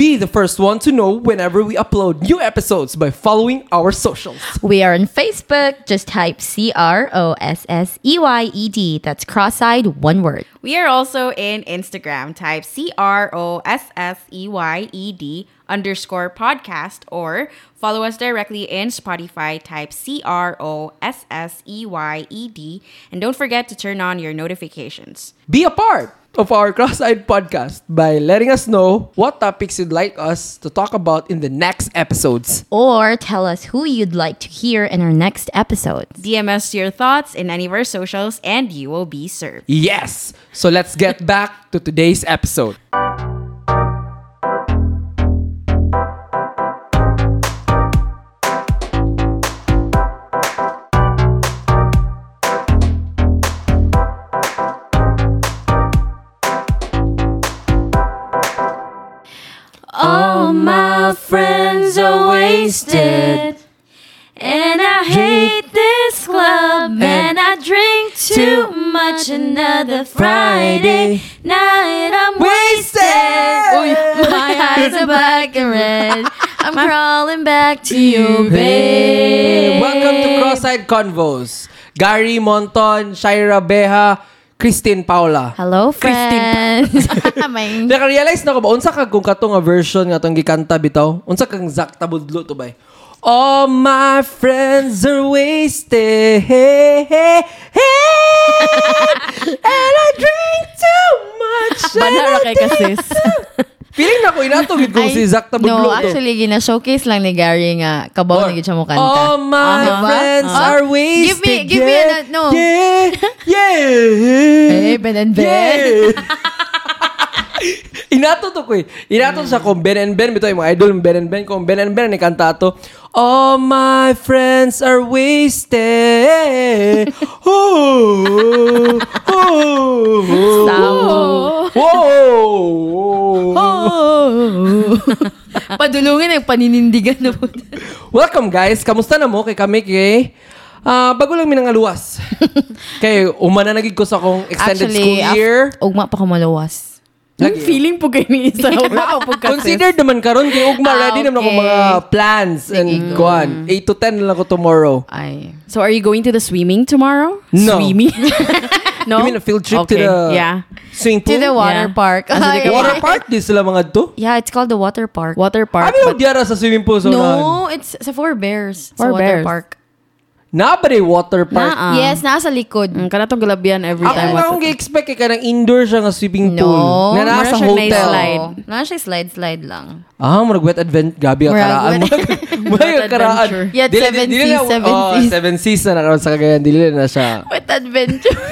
Be the first one to know whenever we upload new episodes by following our socials. We are on Facebook. Just type C R O S S E Y E D. That's cross-eyed, one word. We are also in Instagram. Type C R O S S E Y E D underscore podcast or follow us directly in Spotify. Type C R O S S E Y E D. And don't forget to turn on your notifications. Be a part of our Cross-Eyed podcast by letting us know what topics you'd like us to talk about in the next episodes. Or tell us who you'd like to hear in our next episode. DM us your thoughts in any of our socials and you will be served. Yes! So let's get back to today's episode. Wasted. And I hate this club. And I drink too much. Another Friday night. I'm wasted. My eyes are black and red. I'm crawling back to you, babe. Welcome to Cross-Eyed Convos. Gary Monton, Shaira Beha, Christine Paula. Hello, friends. May- Naka-realize na ko ba, unsa ka kung kato nga version nga tong gikanta bitaw? Unsa kang Zak Tabudlo to bay? All my friends are wasted. And I drink too much. Banara kay ka, sis. Feeling na ko inatugid ko si Zak Tabudlo no, actually, gina-showcase lang ni Gary nga kabaw na gid siya mo kanta. All my diba? friends Ah. are wasted. Give me- give me yeah, a- no. Yeah, yeah. Hey, Ben and Ben. Yeah. Inato to ko eh. Inato sa kung Ben and Ben. Bito yung mga idol, Ben and Ben. Kung Ben and Ben, ni kanta to. All my friends are wasted. Oh, oh, oh, oh. Padulungin ang paninindigan na po. Welcome guys. Kamusta na mo? Kay kami kay... Ah, bago lang minang aluwas. kay umana nagig ko sa akong extended Actually, school year. af- ugma pa ko maluwas. Lagi. Feeling po kayo ni isa. Wala po kasi. Considered naman karon kay ugma Ah, ready naman ako mga plans and kuan. 8 to 10 lang ako tomorrow. Ay. So are you going to the swimming tomorrow? No. Swimming? no? You mean a field trip Okay, to the Yeah. swimming To the water Yeah. park. Asa Ay. di Water park di sila mga to. Yeah, it's called the water park. Water park. Ano yung diara sa swimming pool unahan? No, it's sa Four Bears. Four sa water park. Na ba di water park? Naa. yes, nasa likod. Mm, kana tong galabian every Ako time. nga akong expect kay kanang indoor siya nga swimming No. pool. Na nasa hotel. slide. Nasa siya slide-slide lang. Ah, murag wet advent. Gabi ka Murag karaan. wet- Murag ka karaan. Yeah, seven dili seas, na- seven oh, seas. seven seas na nakaroon sa Cagayan. Dili na siya. With adventure.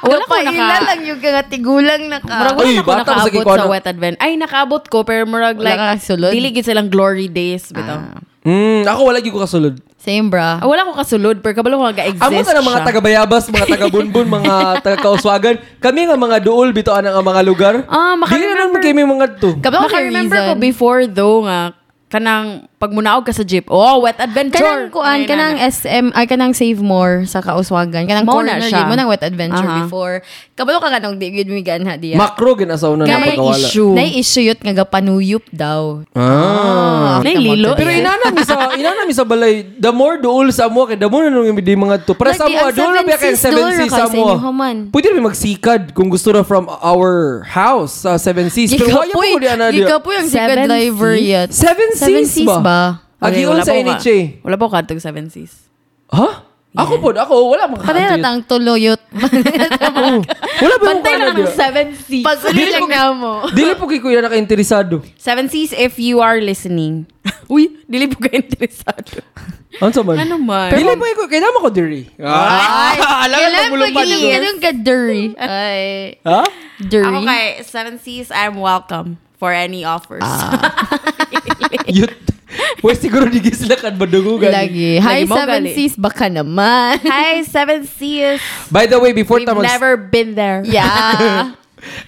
Wala ko naka- lang yung mga tigulang naka. Murag Uy, wala ko bata ko sa nakaabot sa wet advent. Ay, nakaabot ko pero murag Wala like ka sulod? dili gid silang glory days bitaw. Hmm, ako wala gyud ko kasulod. Same, bra. Ah, wala ko kasulod pero kabalo ko ga-exist Amo ka ng mga taga-bayabas, mga taga-bunbun, mga taga-kauswagan. Kami nga mga duol bito ang mga lugar. Ah, Dili na naman maka-remember- kami mga to. Kabalo ka Maka-remember ko reason. before though nga kanang pag munaog ka sa jeep. Oh, wet adventure. Kanang kuan, kanang. SM, ay kanang Save More sa Kauswagan. Kanang Mao corner siya. mo ng Wet Adventure Aha. before. Kabalo ka kanang di gid mi ganha diya. Makro ginasaw na Kaya na may pagkawala. issue. Nay issue yut nga gapanuyop daw. Ah. Nay lilo. Pero inana mi sa inana mi sa balay, the more duol sa mo kay the more nang di mga to. Para sa mo, duol na ba kay seas, seven duol na seas ka sa mo. Pwede rin magsikad kung gusto na from our house sa Seven Seas. Pero wala mo di ana diya. gikapoy ang second driver yet. Seven Seven Seas ba? ba? Agi wala sa po ka- NHA. Wala po ka tag Seven Seas. Ha? Ako po, ako wala mga Pati na tang tuluyot. Wala ba yung Pantay lang ng diya? Seven Seas. Pagsulit lang na mo. Dili po kay kuya naka-interesado. Seven Seas if you are listening. Uy, dili po ka interesado. Ano sa man? Ano man? Dili po kay kay naman ko diri. Ay, alam mo kailan bulong pa pag dito. Ganun ka dirty. Ay, Ha? dirty. Ako kay Seven Seas, I'm welcome for any offers. Yut. Pwes siguro di sila kan badugugan. Lagi. Hi, Lagi Seven gali. Seas. Baka naman. Hi, Seven Seas. By the way, before We've ta mag- never been there. Yeah.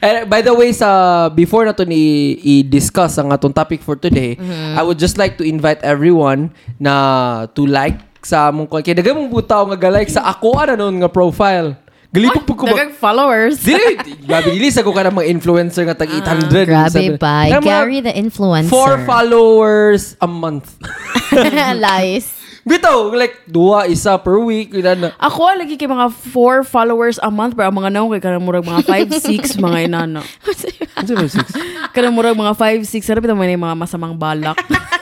Eh, by the way, sa before na to ni i-discuss ang atong topic for today, I would just like to invite everyone na to like sa among kay daghang mong butaw nga ga-like sa ako ana nun nga profile. Galipog po ko ba? Dagang followers. Dili, grabe, dili sa ko ka ng mga influencer nga tag 800. Grabe Sabi- by Kaya mga Gary the influencer. Four followers a month. Lies. Bitaw, like, dua, isa per week. Ina na. Ako, lagi kay mga 4 followers a month. Pero ang mga naong kay kanang murag mga 5, 6, mga inana. Ano ba, six? Kanang murag mga 5, 6. Sarap ito mga masamang balak.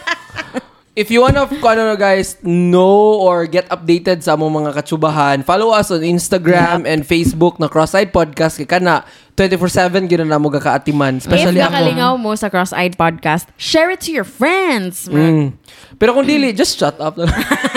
If you wanna, ano na guys, know or get updated sa among mga katsubahan, follow us on Instagram and Facebook na Cross-Eyed Podcast. Kaya kana, 24-7 gina na mo gakaatiman. If Especially ako. nakalingaw mo sa Cross-Eyed Podcast, share it to your friends. Mm. Pero kung dili, just shut up.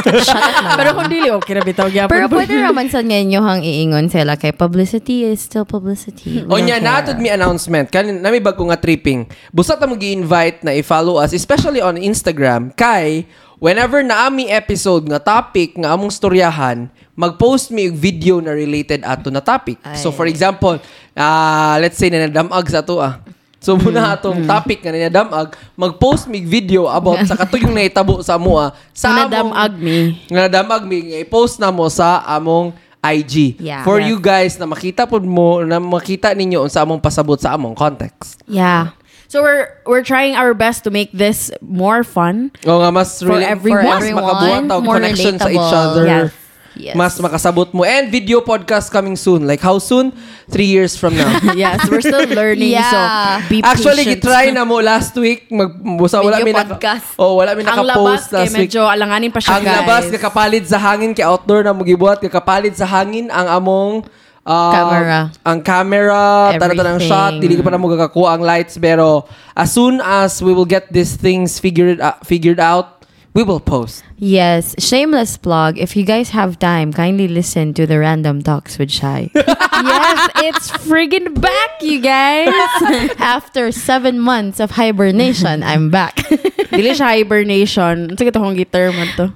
Pero kung dili, okay na bitaw gyapon. Pero pwede naman sa ngayon hang iingon sila kay publicity is still publicity. o nya, naatod mi announcement. Kanin, nami bag ko nga tripping. Busat na mag invite na i-follow us, especially on Instagram, kay whenever na ami episode nga topic nga among storyahan, mag-post mi video na related ato na topic. So for example, ah let's say na nadamag sa ato ah. So muna atong topic nga nadamag, mag-post mi video about sa katuyong nahitabo sa amo ah. Sa among- Nadamag mi. nga nadamag mi i-post na mo sa among IG. Yeah. For Yes. you guys na makita po mo, na makita ninyo sa among pasabot sa among context. Yeah. So we're we're trying our best to make this more fun. O nga, mas For really, everyone. mas makabuhat tao more connection sa each relatable. other. Yes. Yes. Mas makasabot mo. And video podcast coming soon. Like, how soon? Three years from now. yes, we're still learning. Yeah. So be Actually, patient. gitry na mo last week. Mag, busa, wala mi naka, oh, wala mi Ang labas naka-post kay last week. medyo alanganin pa siya Ang guys. labas, kakapalit sa hangin, kay outdoor na mugibuhat, kakapalit sa hangin ang among ah, Camera. Ang camera, tarata ng shot, dili ka pa na mo kakakuha ang lights, pero as soon as we will get these things figured uh, figured out, we will post. Yes, shameless plug. If you guys have time, kindly listen to the Random Talks with Shai. yes, it's friggin' back, you guys. After seven months of hibernation, I'm back. Dili siya hibernation. Sige to kong term to.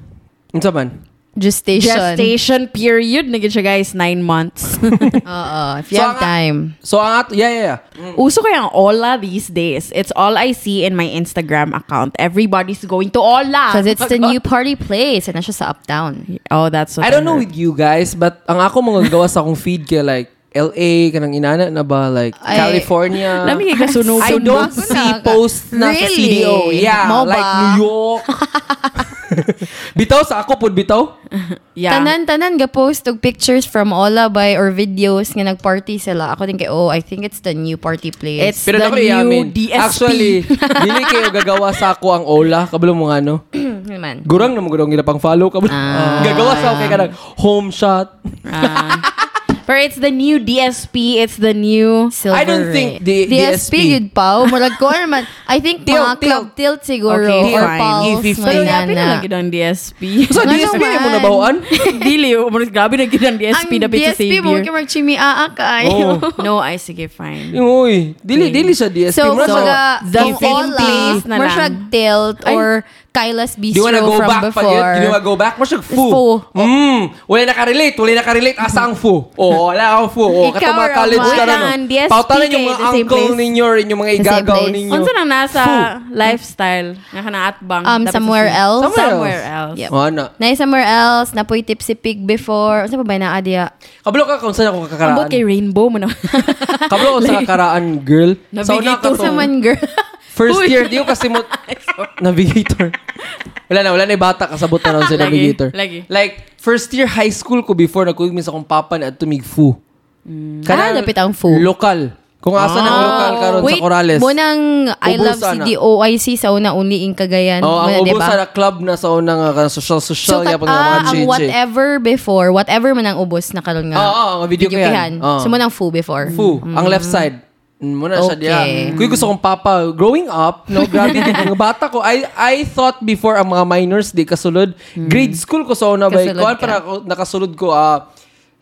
Unsa man? Gestation. Gestation period. Naging siya guys, nine months. Oo, if you So, have ang- time. So, ang ato, yeah, yeah, yeah. Uso ko yung Ola these days. It's all I see in my Instagram account. Everybody's going to Ola. Because it's the new party place. And that's just up down. Oh, that's what I don't know heard. with you guys, but ang ako mga gawa sa akong feed kay like LA, kanang inana na ba? Like, Ay, California. Lami kay kasunog. I don't see na. posts na sa Really? CDO. Yeah, Mo ba? like New York. bitaw sa ako pud bitaw. Yeah. Tanan-tanan ga post og pictures from Ola by or videos nga nagparty sila. Ako din kay, oh, I think it's the new party place. It's Pero the new. DSP. Actually, dili kayo gagawa sa ako ang Ola. Kabalo mo nga no. naman. Gurang na mo gurang gila pang follow kabalo. Ah. gagawa sa ako kay kanang home shot. Ah. But it's the new DSP. It's the new... Silver I don't think ray. the DSP DSP. yun pa. Murag ko naman. I think Tilt, mga club tilt siguro. Okay, or fine. pulse. If- if- Pero may grabe na nana. lagi ng DSP. Sa Nga DSP naman. mo nabawan? Dili, oh, umalis grabe na ginang DSP Ang na bit sa DSP mo, Savior. kaya mag-chimi aakay. Oh. No, ay sige, fine. Uy, dili dili sa DSP. So, Mura so sa- the the same place na more lang. siya tilt Ay. or Kyla's Di mo Bistro na go from back pa yun. before. Di mo na go back. Mas fu. Fu. Mm. Wala nakarelate. Wala nakarelate. Asa ang fu? Oh, wala ang fu. Oh, Ikaw, katong mga college ka na no. DSP Pautalan yung mga uncle ninyo rin yung mga igagaw ninyo. Unsa nang nasa Fu. lifestyle nga kana atbang Um, somewhere else? Somewhere else. Yep. Oh, na. Na somewhere else, napoy tipsy pig before. Ano pa ba na adya? Kabalo ka kung saan ako Ambot kakaraan. kay Rainbow mo na. Kabalo ko sa kakaraan, girl. Navigator. Sa man girl. First Uy. year, di ko kasi mo... Navigator. Wala na, wala na yung bata. Kasabot na lang sa Navigator. lagi. Like, first year high school ko before, nagkuhig sa akong papa na tumig fu. Ah, dapit ang fu. Lokal. Kung asa ng Ah. lokal karon sa Wait, Corales. munang I love na. CDOIC sa una uli in Cagayan. Oh, ang ubos diba? sa club na sa una nga kanang social So, social kat, yapon nga ah, mga ang whatever before, whatever man ang ubos na karon nga. Oo, oo, ang video ko yan. pihan. Oo. So, munang fu before. Fu, ang left side. Mm, Muna siya diya. Okay. Kuy gusto kong papa, growing up, no, grabe din bata ko. I I thought before ang mga minors di kasulod. Grade school ko sa una ba, kuan para ako nakasulod ko ah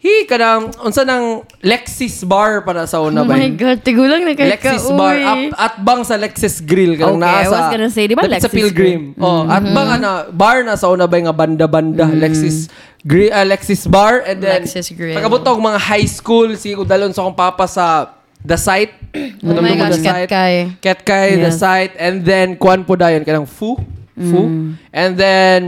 Hi, kanang, unsa nang Lexis Bar para sa una Oh ba? my God, tigulang na kayo Lexis ka, Bar. uy. At, at bang sa Lexis Grill. Kanang Okay, I nasa, was gonna say, di ba dapit sa Lexis Pilgrim. Oh, at Mm-hmm. bang ana, bar na sa una ba nga banda-banda. Lexis Grill, ah, Lexis Bar. And then, Lexis Grill. pagabot ako mga high school, si udalon sa akong papa sa The Site. Oh my gosh, Ketkay. Ketkay, The Yes. Site. And then, kuan po dayon, kanang Fu. Fu. Mm. And then,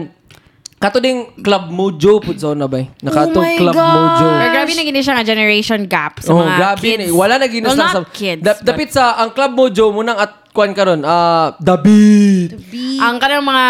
Kato ding Club Mojo pud sa una bay. Nakato Oh Club gosh. Mojo. Pero grabe na gini siya nga generation gap sa Oh, mga grabe kids. ni. Wala na ginas well, na sa kids. Da- but dapit sa ang Club Mojo mo nang at kuan karon. Ah, The Beat. ang kanang mga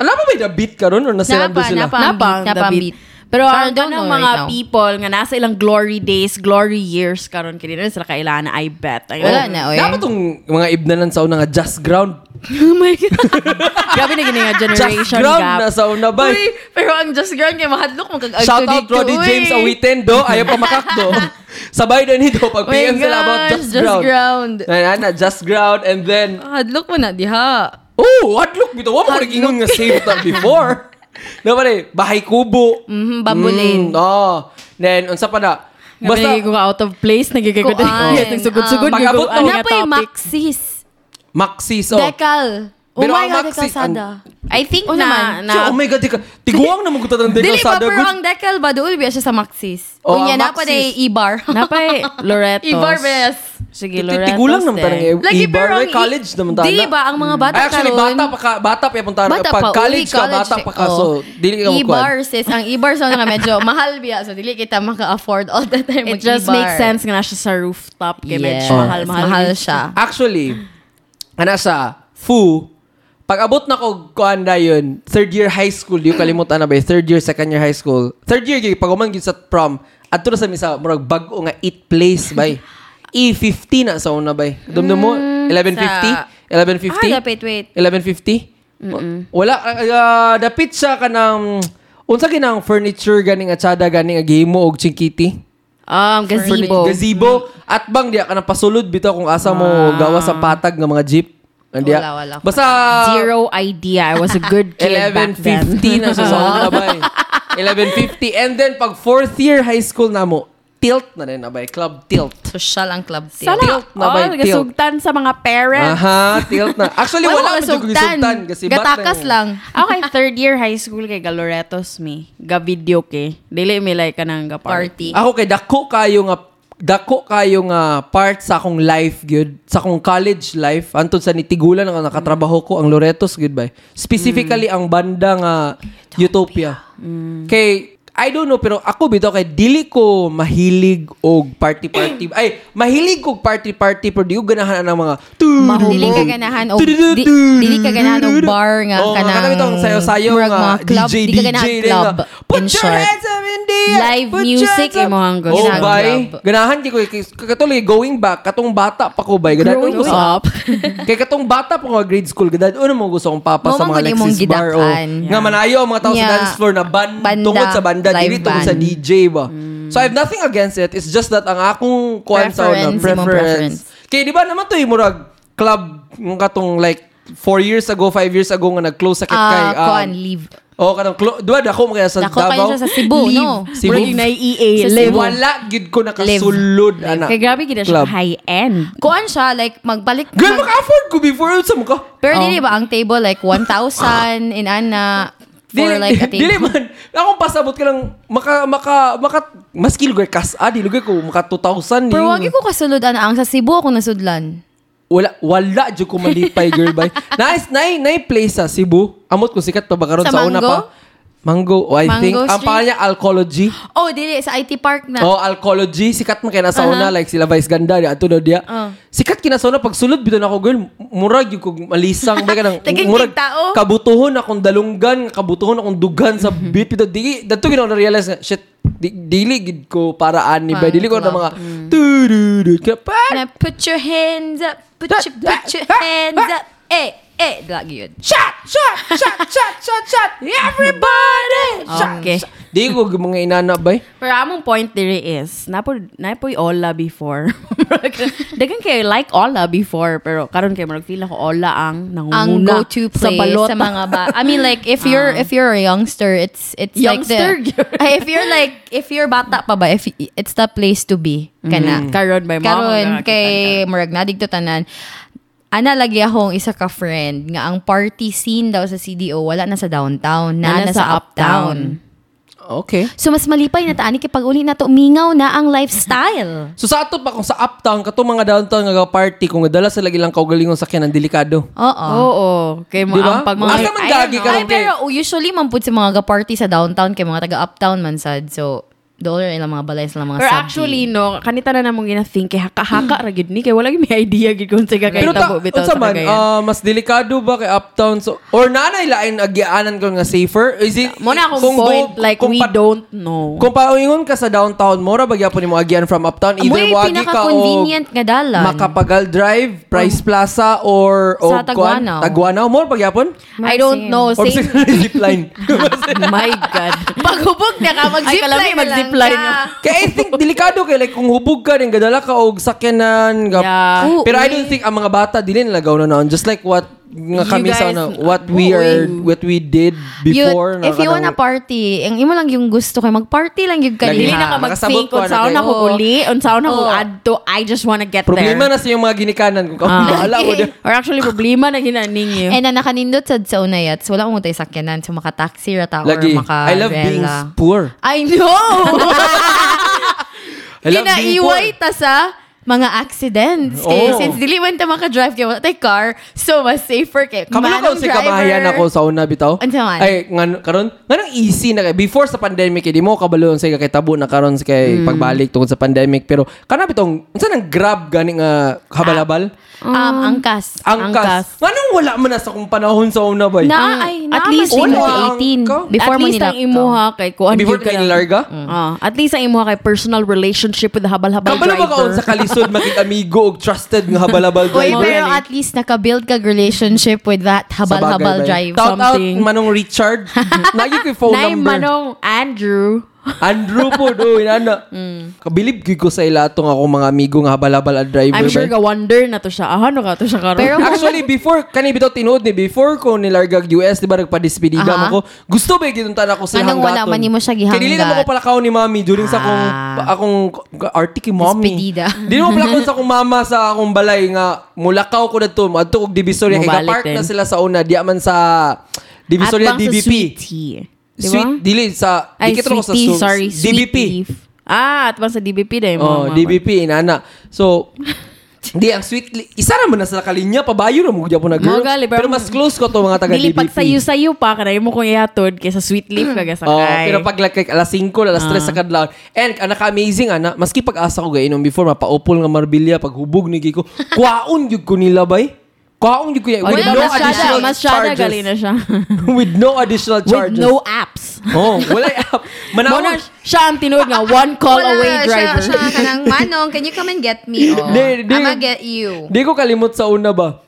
Alam mo ba yung The Beat karon or nasirando Napa, sila? napa. napang beat, napang David. beat. Pero So, I ang don't know mga right people nga nasa ilang glory days, glory years karon kini na sila kailangan I bet. Ay, Wala na, oy. Dapat tong mga ibnanan sa una nga Just Ground. oh my God. grabe na gini nga Just generation Ground gap. na sa una bay. Uy, pero ang Just Ground kay mahadlok mo kag Shout out Roddy James Awitin do. Ayaw pa makakdo. Sabay na nito pag Oh PM sila about Just, Just Ground. Ground. Na, na, Just Ground and then Hadlok mo na diha. Oh, hadlok bitaw. Wa mo nag-ingon nga save ta before. Ba bahay kubo. Mhm, bambulin. Mm, oh. Then unsa pa na? Basta ko out of place nagiging ko Kuan, nagsugod-sugod um, na- ano pa yung. Maxis? Maxis oh. Decal. Oh Pero my ang God, Maxis, Decalsada. I think Oh, na, naman. na oh my god, di ka. Tiguang na mo ko tatang Dili pa, sada. pero ang Decal ba, doon biya siya sa Maxis. Oh, Unya ang na pa Maxis. na e-bar. napay Loretos. E-bar bes. Sige, Loretos. Tigulang naman tanang eh. e- e-bar. Ay, college naman tayo. Dili ba, ang mga bata actually, karon- bata pa ka, bata pa punta Bata Pag pa, college ka, bata pa ka. oh. So, dili ka mo E-bar sis, ang e-bar sa nga medyo mahal biya. So, dili kita maka-afford all the time It mag-e-bar. just makes sense nga na siya sa rooftop. Kaya Yes, medyo mahal-mahal. mahal yun. siya. Actually, ana sa Fu, pag abot na ko kuan na yun, third year high school, ko kalimutan na ba, third year, second year high school. Third year, gyud, pag gyud sa prom, at na sa misa, murag bago nga eat place, bay. E50 na sa una, bay. Dumdum mo? 1150? sa- 1150? Ah, dapit, wait. 1150? Wala, uh, dapit siya ka ng, unsa ginang furniture ganing atsada ganing agihimo og chingkiti. Um, gazebo. Gazebo. At bang diya ka nang pasulod bitaw kung asa mo gawa sa patag ng mga jeep. Andiya. Wala, wala. Basta Zero idea. I was a good kid back then. 11.50 na sa sa abay. 11.50. And then pag fourth year high school na mo, tilt na rin abay. Club tilt. Social ang club team. Sana, Tilt na ba oh, yung tilt? nagasugtan sa mga parents. Aha, tilt na. Actually, wala, mo sultan. Kasi Gatakas bata- lang. Okay, third year high school kay Galoretos mi. Ga video ke. Dili mi like ka nang ga party. Party. Ako kay dako kayo nga dako kayo nga part sa akong life gyud sa akong college life. Antud sa nitigulan nga nakatrabaho ko ang Loretos gyud bay specifically ang banda nga Utopia, kay I don't know pero ako bitaw kay dili ko mahilig og party party ay mahilig og party party pero di ko ganahan ang mga Dili ka ganahan og di, dili ka ganahan og bar nga oh, kanang kanang itong sayo-sayo nga mga club, DJ di ka ganahan DJ club Put your short. hands up in the air. Live music, eh, mga hanggang Oh, Ganahan bay. club. Ganahan di ko katuloy going back katong bata pa ko bay. Ganahan Growing ko sa up. Kay katong bata pa ko nga grade school ganahan ano mo gusto kong papa sa mga Lexus bar o gidakan. nga manayo ang mga tao sa dance floor na band tungod sa banda Dili tungod sa. DJ ba. So I have nothing against it. It's just that ang akong kuan sa una, Preference. Kay di ba naman to yung murag club ng katong like four years ago, five years ago nga nag-close sakit kay Ah, um, kuan leave. Oh, kanang klo, duwa dako mo kaya sa Dako Davao. siya sa Cebu, no? Cebu. Murag nai-EA. Sa Live. Wala gid ko nakasulod ana. Kay grabe gid siya Club. high-end. Kuan siya like magbalik Girl, maka-afford ko before sa mukha. Pero dili ba ang table like 1,000 in ana for Dili, like a table. dili man. Akong pasabot ka lang maka maka maka mas lugar kas ah, di lugar ko maka 2,000 Pero wagi ko kasulod ana ang sa Cebu ako nasudlan. wala wala jud ko malipay girl bay. Nice, nay nay place sa Cebu. Amot ko sikat pa ba karon Sa sa, una pa. Mango, oh, I Mango think. Ang Street? pangalan niya, Alcology. Oh, dili sa IT Park na. Oh, Alcology. Sikat man kaya nasa una, like sila Vice Ganda, di ato daw diya. Oh. Sikat kina sa una, pag sulod, bito na ako, girl, murag yung kog malisang, ba ka nang, Taging murag, tao. kabutuhon akong dalunggan, kabutuhon akong dugan sa beat, bito, di, dato ginaw na-realize nga, shit, di, dili gid ko para ani ba, dili ko na mga, Na put your hands up, put your, put your hands up. Eh, eh, lagi yun. shot, shot, shot, shot, shot, shot, everybody, shot, Okay. shot. Di ko mga inana ba, Pero among point diri is, napo napoy Ola before. Dagan kay like Ola before, pero karon kay murag feel ako Ola ang Ang nangunguna go-to sa place balota. sa mga ba. I mean like if you're if you're a youngster, it's it's Youngster, like the if you're like if you're bata pa ba, if it's the place to be kana. karon by mga Karon kay murag na digto tanan. Ana lagi akong isa ka friend nga ang party scene daw sa CDO wala na sa downtown, na, Na na sa sa uptown. Okay. So mas malipay na taani kay pag uli na to mingaw na ang lifestyle. So sa ato pa kung sa uptown kato mga downtown nga party kung dala sila ilang kaugalingon sa kyan delikado. Oo. Oo. Kay mo Di ba? ang pag Asa man gagi ka. Ay, pero usually man pud sa mga ga-party sa downtown kay mga taga uptown man sad. So dollar ilang mga balay sa mga Pero subdi. actually, no, kanita na namong gina-think, kay haka-haka ra gid ni, kay wala gyud may idea gid kung sige kay tabo bitaw unsa sa man, ah, mas delikado ba kay uptown so or nanay lain agyaanan ko nga safer? Is it Mo na akong kung point, go- like, kung we pa- don't know. Kung paingon ka sa downtown, mora ba gyapon nimo agyan from uptown either Amoy, wagi ka o nga dalan. Makapagal Drive, Price Plaza or Sa o Taguanaw. Taguanaw mo ba gyapon? I don't know. Or sa zipline. My God. Paghubog na ka, Ay, kalami, mag-zipline na. Kaya I think delikado kay like kung hubog ka din gadala ka og sakyanan ga. Yeah. Pero I don't think ang mga bata dili nalagaw na noon just like what nga You kami sa guys- ano, what we are uy. what we did You, before if you wanna party, ang imo lang yung gusto kay magparty lang yung Lagi Dili na ka mag-think ko, unsaon ano, ako uli, unsaon ako Oo. adto. I just wanna get problema there. na sa yung mga ginikanan kung Ah. bahala ko din. Or actually, problema na gina ninyo. And na nakanindot sad sa unayat, so wala mo tayo sakyanan. So maka-taxi ra ta Lagi. or maka I love being poor. I know! I love being poor. Kinaiway ta sa mga accidents. Kay, Oo. since dili man ta maka-drive kay wala tay car, so mas safer kay Kabalo ka manong si kamahayan ako sa una bitaw. Unsa man? Ay ngan karon nganong easy na kay before sa pandemic eh, di mo kabalo sa kay tabo na karon sa kay Mm. pagbalik tungod sa pandemic pero kana bitong unsa nang grab gani nga habalabal? Um, angkas. Angkas. Nganong wala man na sa kung panahon sa una ba? Na, ay, na, At least mas wala 18. ka. Before at mo least ang imuha kay kuan Before gyud ka lang. nilarga? Ah, at least ang imuha kay personal relationship with the habal-habal Kabalo ba kaon driver. sa kalisod makig amigo og trusted nga habalabal Uy, driver? pero at least naka-build ka relationship with that habal-habal drive. Shout out something. Manong Richard. Nagi ko phone Nay number. manong Andrew. Andrew po do inana. Kabilib gyud ko sa ila tong ako mga amigo nga habalabal at driver. I'm sure ba? ga wonder na to siya. Ah, ano ka to siya karon. Pero- Actually, before, kani bitaw tinuod ni, before ko nilargag US, di ba, nagpadispediga Aha. mo ko, gusto ba yung gituntan ako sa Anong wala man nimo siya dili na mo ko gihanggat? palakaw ni mami during sa akong, Ah. akong arty kay mommy. Despedida. Di mo palakaw sa akong mama sa akong balay nga, mulakaw ko na to, adto og Divisoria, kay kapark na sila sa una, di man sa Divisoria At bang sa DBP. Sweet. Di ba? Dili, sa, Ay, di kita ko sweet sa su- sorry. Sweet DBP. Ah, at bang sa DBP dahil Oh, DBP, inana. So, di ang sweet, li- isa naman na sa kalinya, pabayo na mo po na girl. Mga gali, pero- pero mas close ko to mga taga Dili DBP. pag sayo-sayo pa, kanay mo kung ihatod kaysa sweet leaf ka gasakay. Oh, pero pag like, like, alas 5, alas 3 sa kadlaw. And ang naka-amazing ana, maski pag-asa ko gainom before mapaupol nga marbilya pag hubog ni Giko. Kwaon gyud ko nila bay. Kwaon gyud ko yan. With Wala, no syada, additional mas syada charges. gali na siya. With no additional With charges. no apps. Oh, wala app. Manawag. siya ang tinuod nga, one call away driver. Siya, siya kanang, Manong, can you come and get me? Oh, Di- di- I'ma get you. Di ko kalimot sa una ba.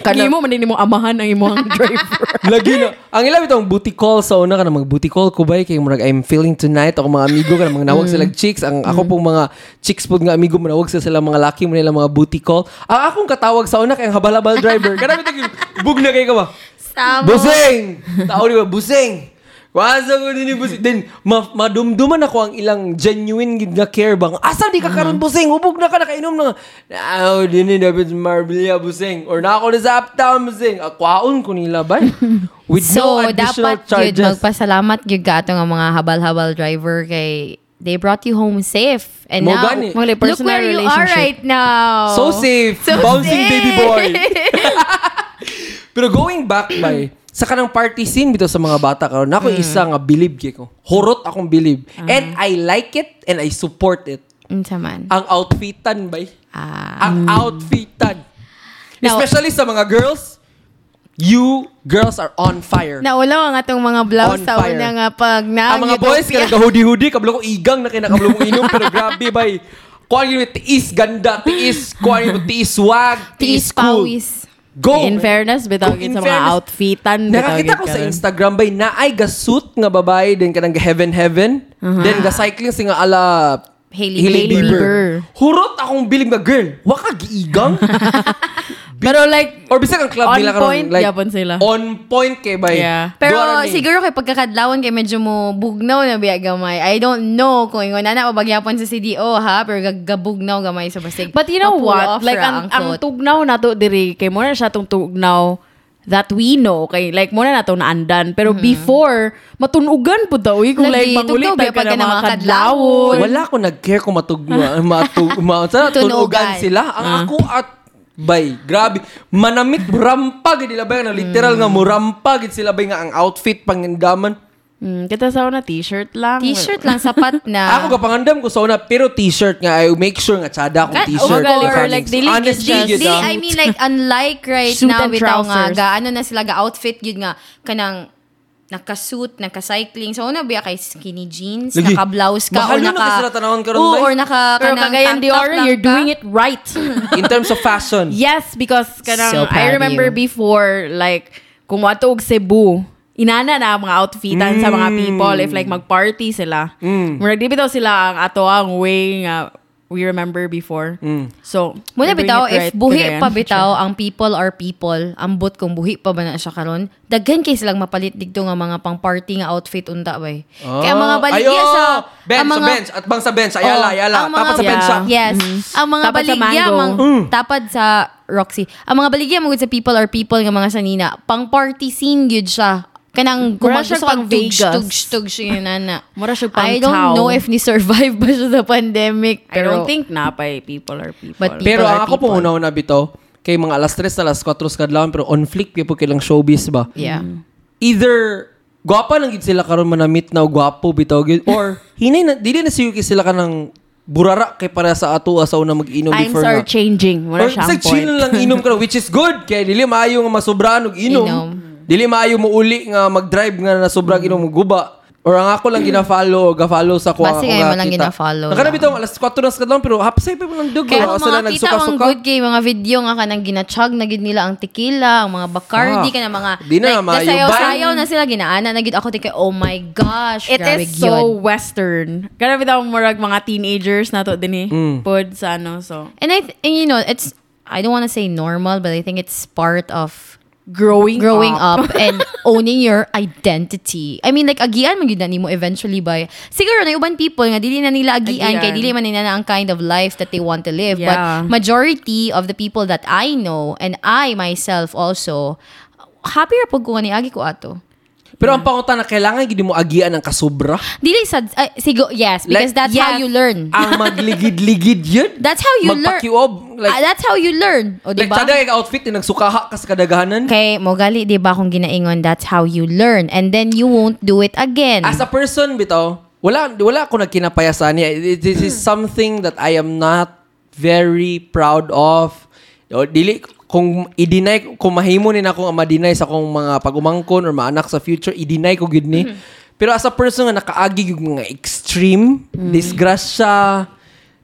Kani mo, manin mo amahan ang imong driver. Lagi na. Ang ilang itong booty call sa una ka na mag booty call ko ba kay murag I'm feeling tonight ako mga amigo ka mga nawag sila chicks ang ako pong mga chicks pod nga amigo manawag sila sila mga laki mo nila mga booty call. Ang akong katawag sa una kay ang habal-habal driver. Kana bitag bug na kay ka ba? Samo. Busing! Tao di ba? Busing! Wasa ko din ni Busing. Then, ma madumduman ako ang ilang genuine gid nga care bang. Asa di ka karon Busing? Hubog na ka, nakainom na. Naaw, din ni David Marbella Busing. Or na ako na sa uptown Busing. Akwaon ko nila ba? With no So, additional dapat yun, charges. magpasalamat yun ka ato nga mga habal-habal driver kay they brought you home safe. And Mo now, gani. Wala, look personal where you are relationship. right now. So safe. So Bouncing safe. baby boy. Pero going back by, sa kanang party scene bitaw sa mga bata karon nako Mm. isa nga believe kay ko. Horot akong believe. And I like it and I support it. Unsa man? Ang outfitan bay. Ah. Ang outfitan. Now- Especially sa mga girls, you girls are on fire. Naulaw ang atong mga blouse sa una nga pag na ang mga boys kaya nagka-hoodie-hoodie, kablo ko igang na kaya nakablo kong inom, pero grabe bay. Kuha yun, tiis ganda, tiis, kuha yun, tiis swag, tiis, Tiis cool. pawis. Go! In fairness, bitaw Kung gid in sa mga fairness, outfitan. Nakakita ko sa. Instagram bay na ay gasuit nga babae din kanang heaven heaven. Then ga cycling sing nga ala Hailey Hailey Bieber. Bieber. Hurot akong bilig nga girl. Wa ka giigang. Pero like, Or bisag ang club On nila karon point like gyapon sila. On point kay bay. Yeah. Pero Duara ni. siguro kay pagkakadlawan kay medyo mo bugnaw na biya gamay. I don't know kung ingon na mabagyapon sa CDO ha, pero gagabugnaw gamay sa basig. But you know what? Like, ang, ang tugnaw na to diri, kay mo na siya tong tugnaw that we know kay like mo na nato naandan pero before matunugan po daw eh, kung Lagi, like mangulit tugnaw, ka na na mga mga kadlawon Wala ko nag-care kung matug, matug, ma, sana Tunugan. tunugan sila. Ang ako at bay, grabe. Manamit, murampa, gid nila bay, na literal nga murampa, gid sila bay nga ang outfit, pangindaman. Mm, kita sa na t-shirt lang T-shirt lang, sapat na. Ako kapangandam ko sa una, pero t-shirt nga, I make sure nga tsada akong Ka- t-shirt. oh, ni or Fanning. like, dili Honestly, just- Di, ah. I mean like unlike right Suit now bitaw nga ga ano na sila ga outfit yun nga kanang naka-suit, naka-cycling. So, una biya kay skinny jeans, Lagi. naka-blouse ka, Mahal or na naka... kasi sila tanawon karon, Oo, bay. or naka... pero kanang kagayan tank top Dior lang you're ka. doing it right In terms of fashion. Yes, because kanang So I remember you. before like kung wato og Cebu, inana na ang mga outfitan sa mga people if like mag-party sila. Mm. Murag di bitaw sila ang ato ang way nga we remember before. So, Muna bitaw, it if right, buhi pa bitaw, ang people are people, ambot kung buhi pa ba na siya karon daghan kay silang mapalit digto nga mga pang party nga outfit unta bay. Kaya ang mga baligya Ayo! sa... Bench, ang mga, sa bench. At bang sa bench. Ayala, Oh, ayala. mga- Tapat sa bench siya. Yes. Ang mga Tapad sa baligya, mango. mang, tapad sa Roxy. Ang mga baligya mo sa people are people nga mga sanina. Pang party scene gyud siya. Kanang siya pang kang tugs, Vegas. tugs, tugs yun na. Mura siya pang I don't tao. know if ni-survive ba siya sa pandemic. I don't Pero, think na pa people are people. But Pero People ang are ako people. pong una-una bito, kay mga alas 3 na alas 4 sa kadlawon, pero on flick po kilang showbiz ba? Yeah. Either gwapa lang gid sila karon manamit na gwapo bitaw gid or hinay na dili na siyuki sila kanang burara kay para sa ato sa una mag-inom Times before are nga. changing. Mura Or siya sa ang chill point. lang inom ka na, which is good kay dili maayo nga masobrahan og inom. Inom. Dili maayo mo uli nga mag-drive nga na sobrang inom mo guba. Or ang ako lang gina-follow, ga-follow sa kuha Basi kayo nga mo lang kita. gina-follow Nakana lang. bitaw alas 4 na sa kadlawon pero hapsay pa mo ng dug. Kaya kung sila mga kita ang good kay mga video nga kanang ginachug na gid nila ang tequila, ang mga Bacardi Ah, ka na mga di na maayo sayaw, sayaw na sila ginaana na gid ako ti kay oh my gosh, It grabe is so western. Kana bitaw murag mga teenagers na to din eh. Mm. Pod sa ano so And I th- and you know, it's I don't want to say normal, but I think it's part of growing growing up. up, and owning your identity. I mean, like, agian man yun na nimo eventually by, siguro na uban people nga, dili na nila agian, Agian. kay dili man nila na ang kind of life that they want to live. Yeah. But majority of the people that I know, and I myself also, happy ra pag ni agi ko ato. Pero ang pangutan na kailangan gid mo agian ng kasubra. Dili sad, ay, sigo, yes, because Like, that's how yes. you learn. ang magligid-ligid yun. That's how you learn. Magpakiob. Like, Ah, that's how you learn. O, like diba? tada yung outfit na nagsukaha ka sa kadagahanan. Kay mo gali, di ba, kung ginaingon, that's how you learn. And then you won't do it again. As a person, bitaw, wala, wala ako nagkinapayasan niya. This is something that I am not very proud of. O, dili, kung i-deny, kung mahimo ni na akong ma-deny sa akong mga pag-umangkon or maanak sa future, i-deny ko gid ni. Pero as a person nga nakaagi yung mga extreme, disgrasya,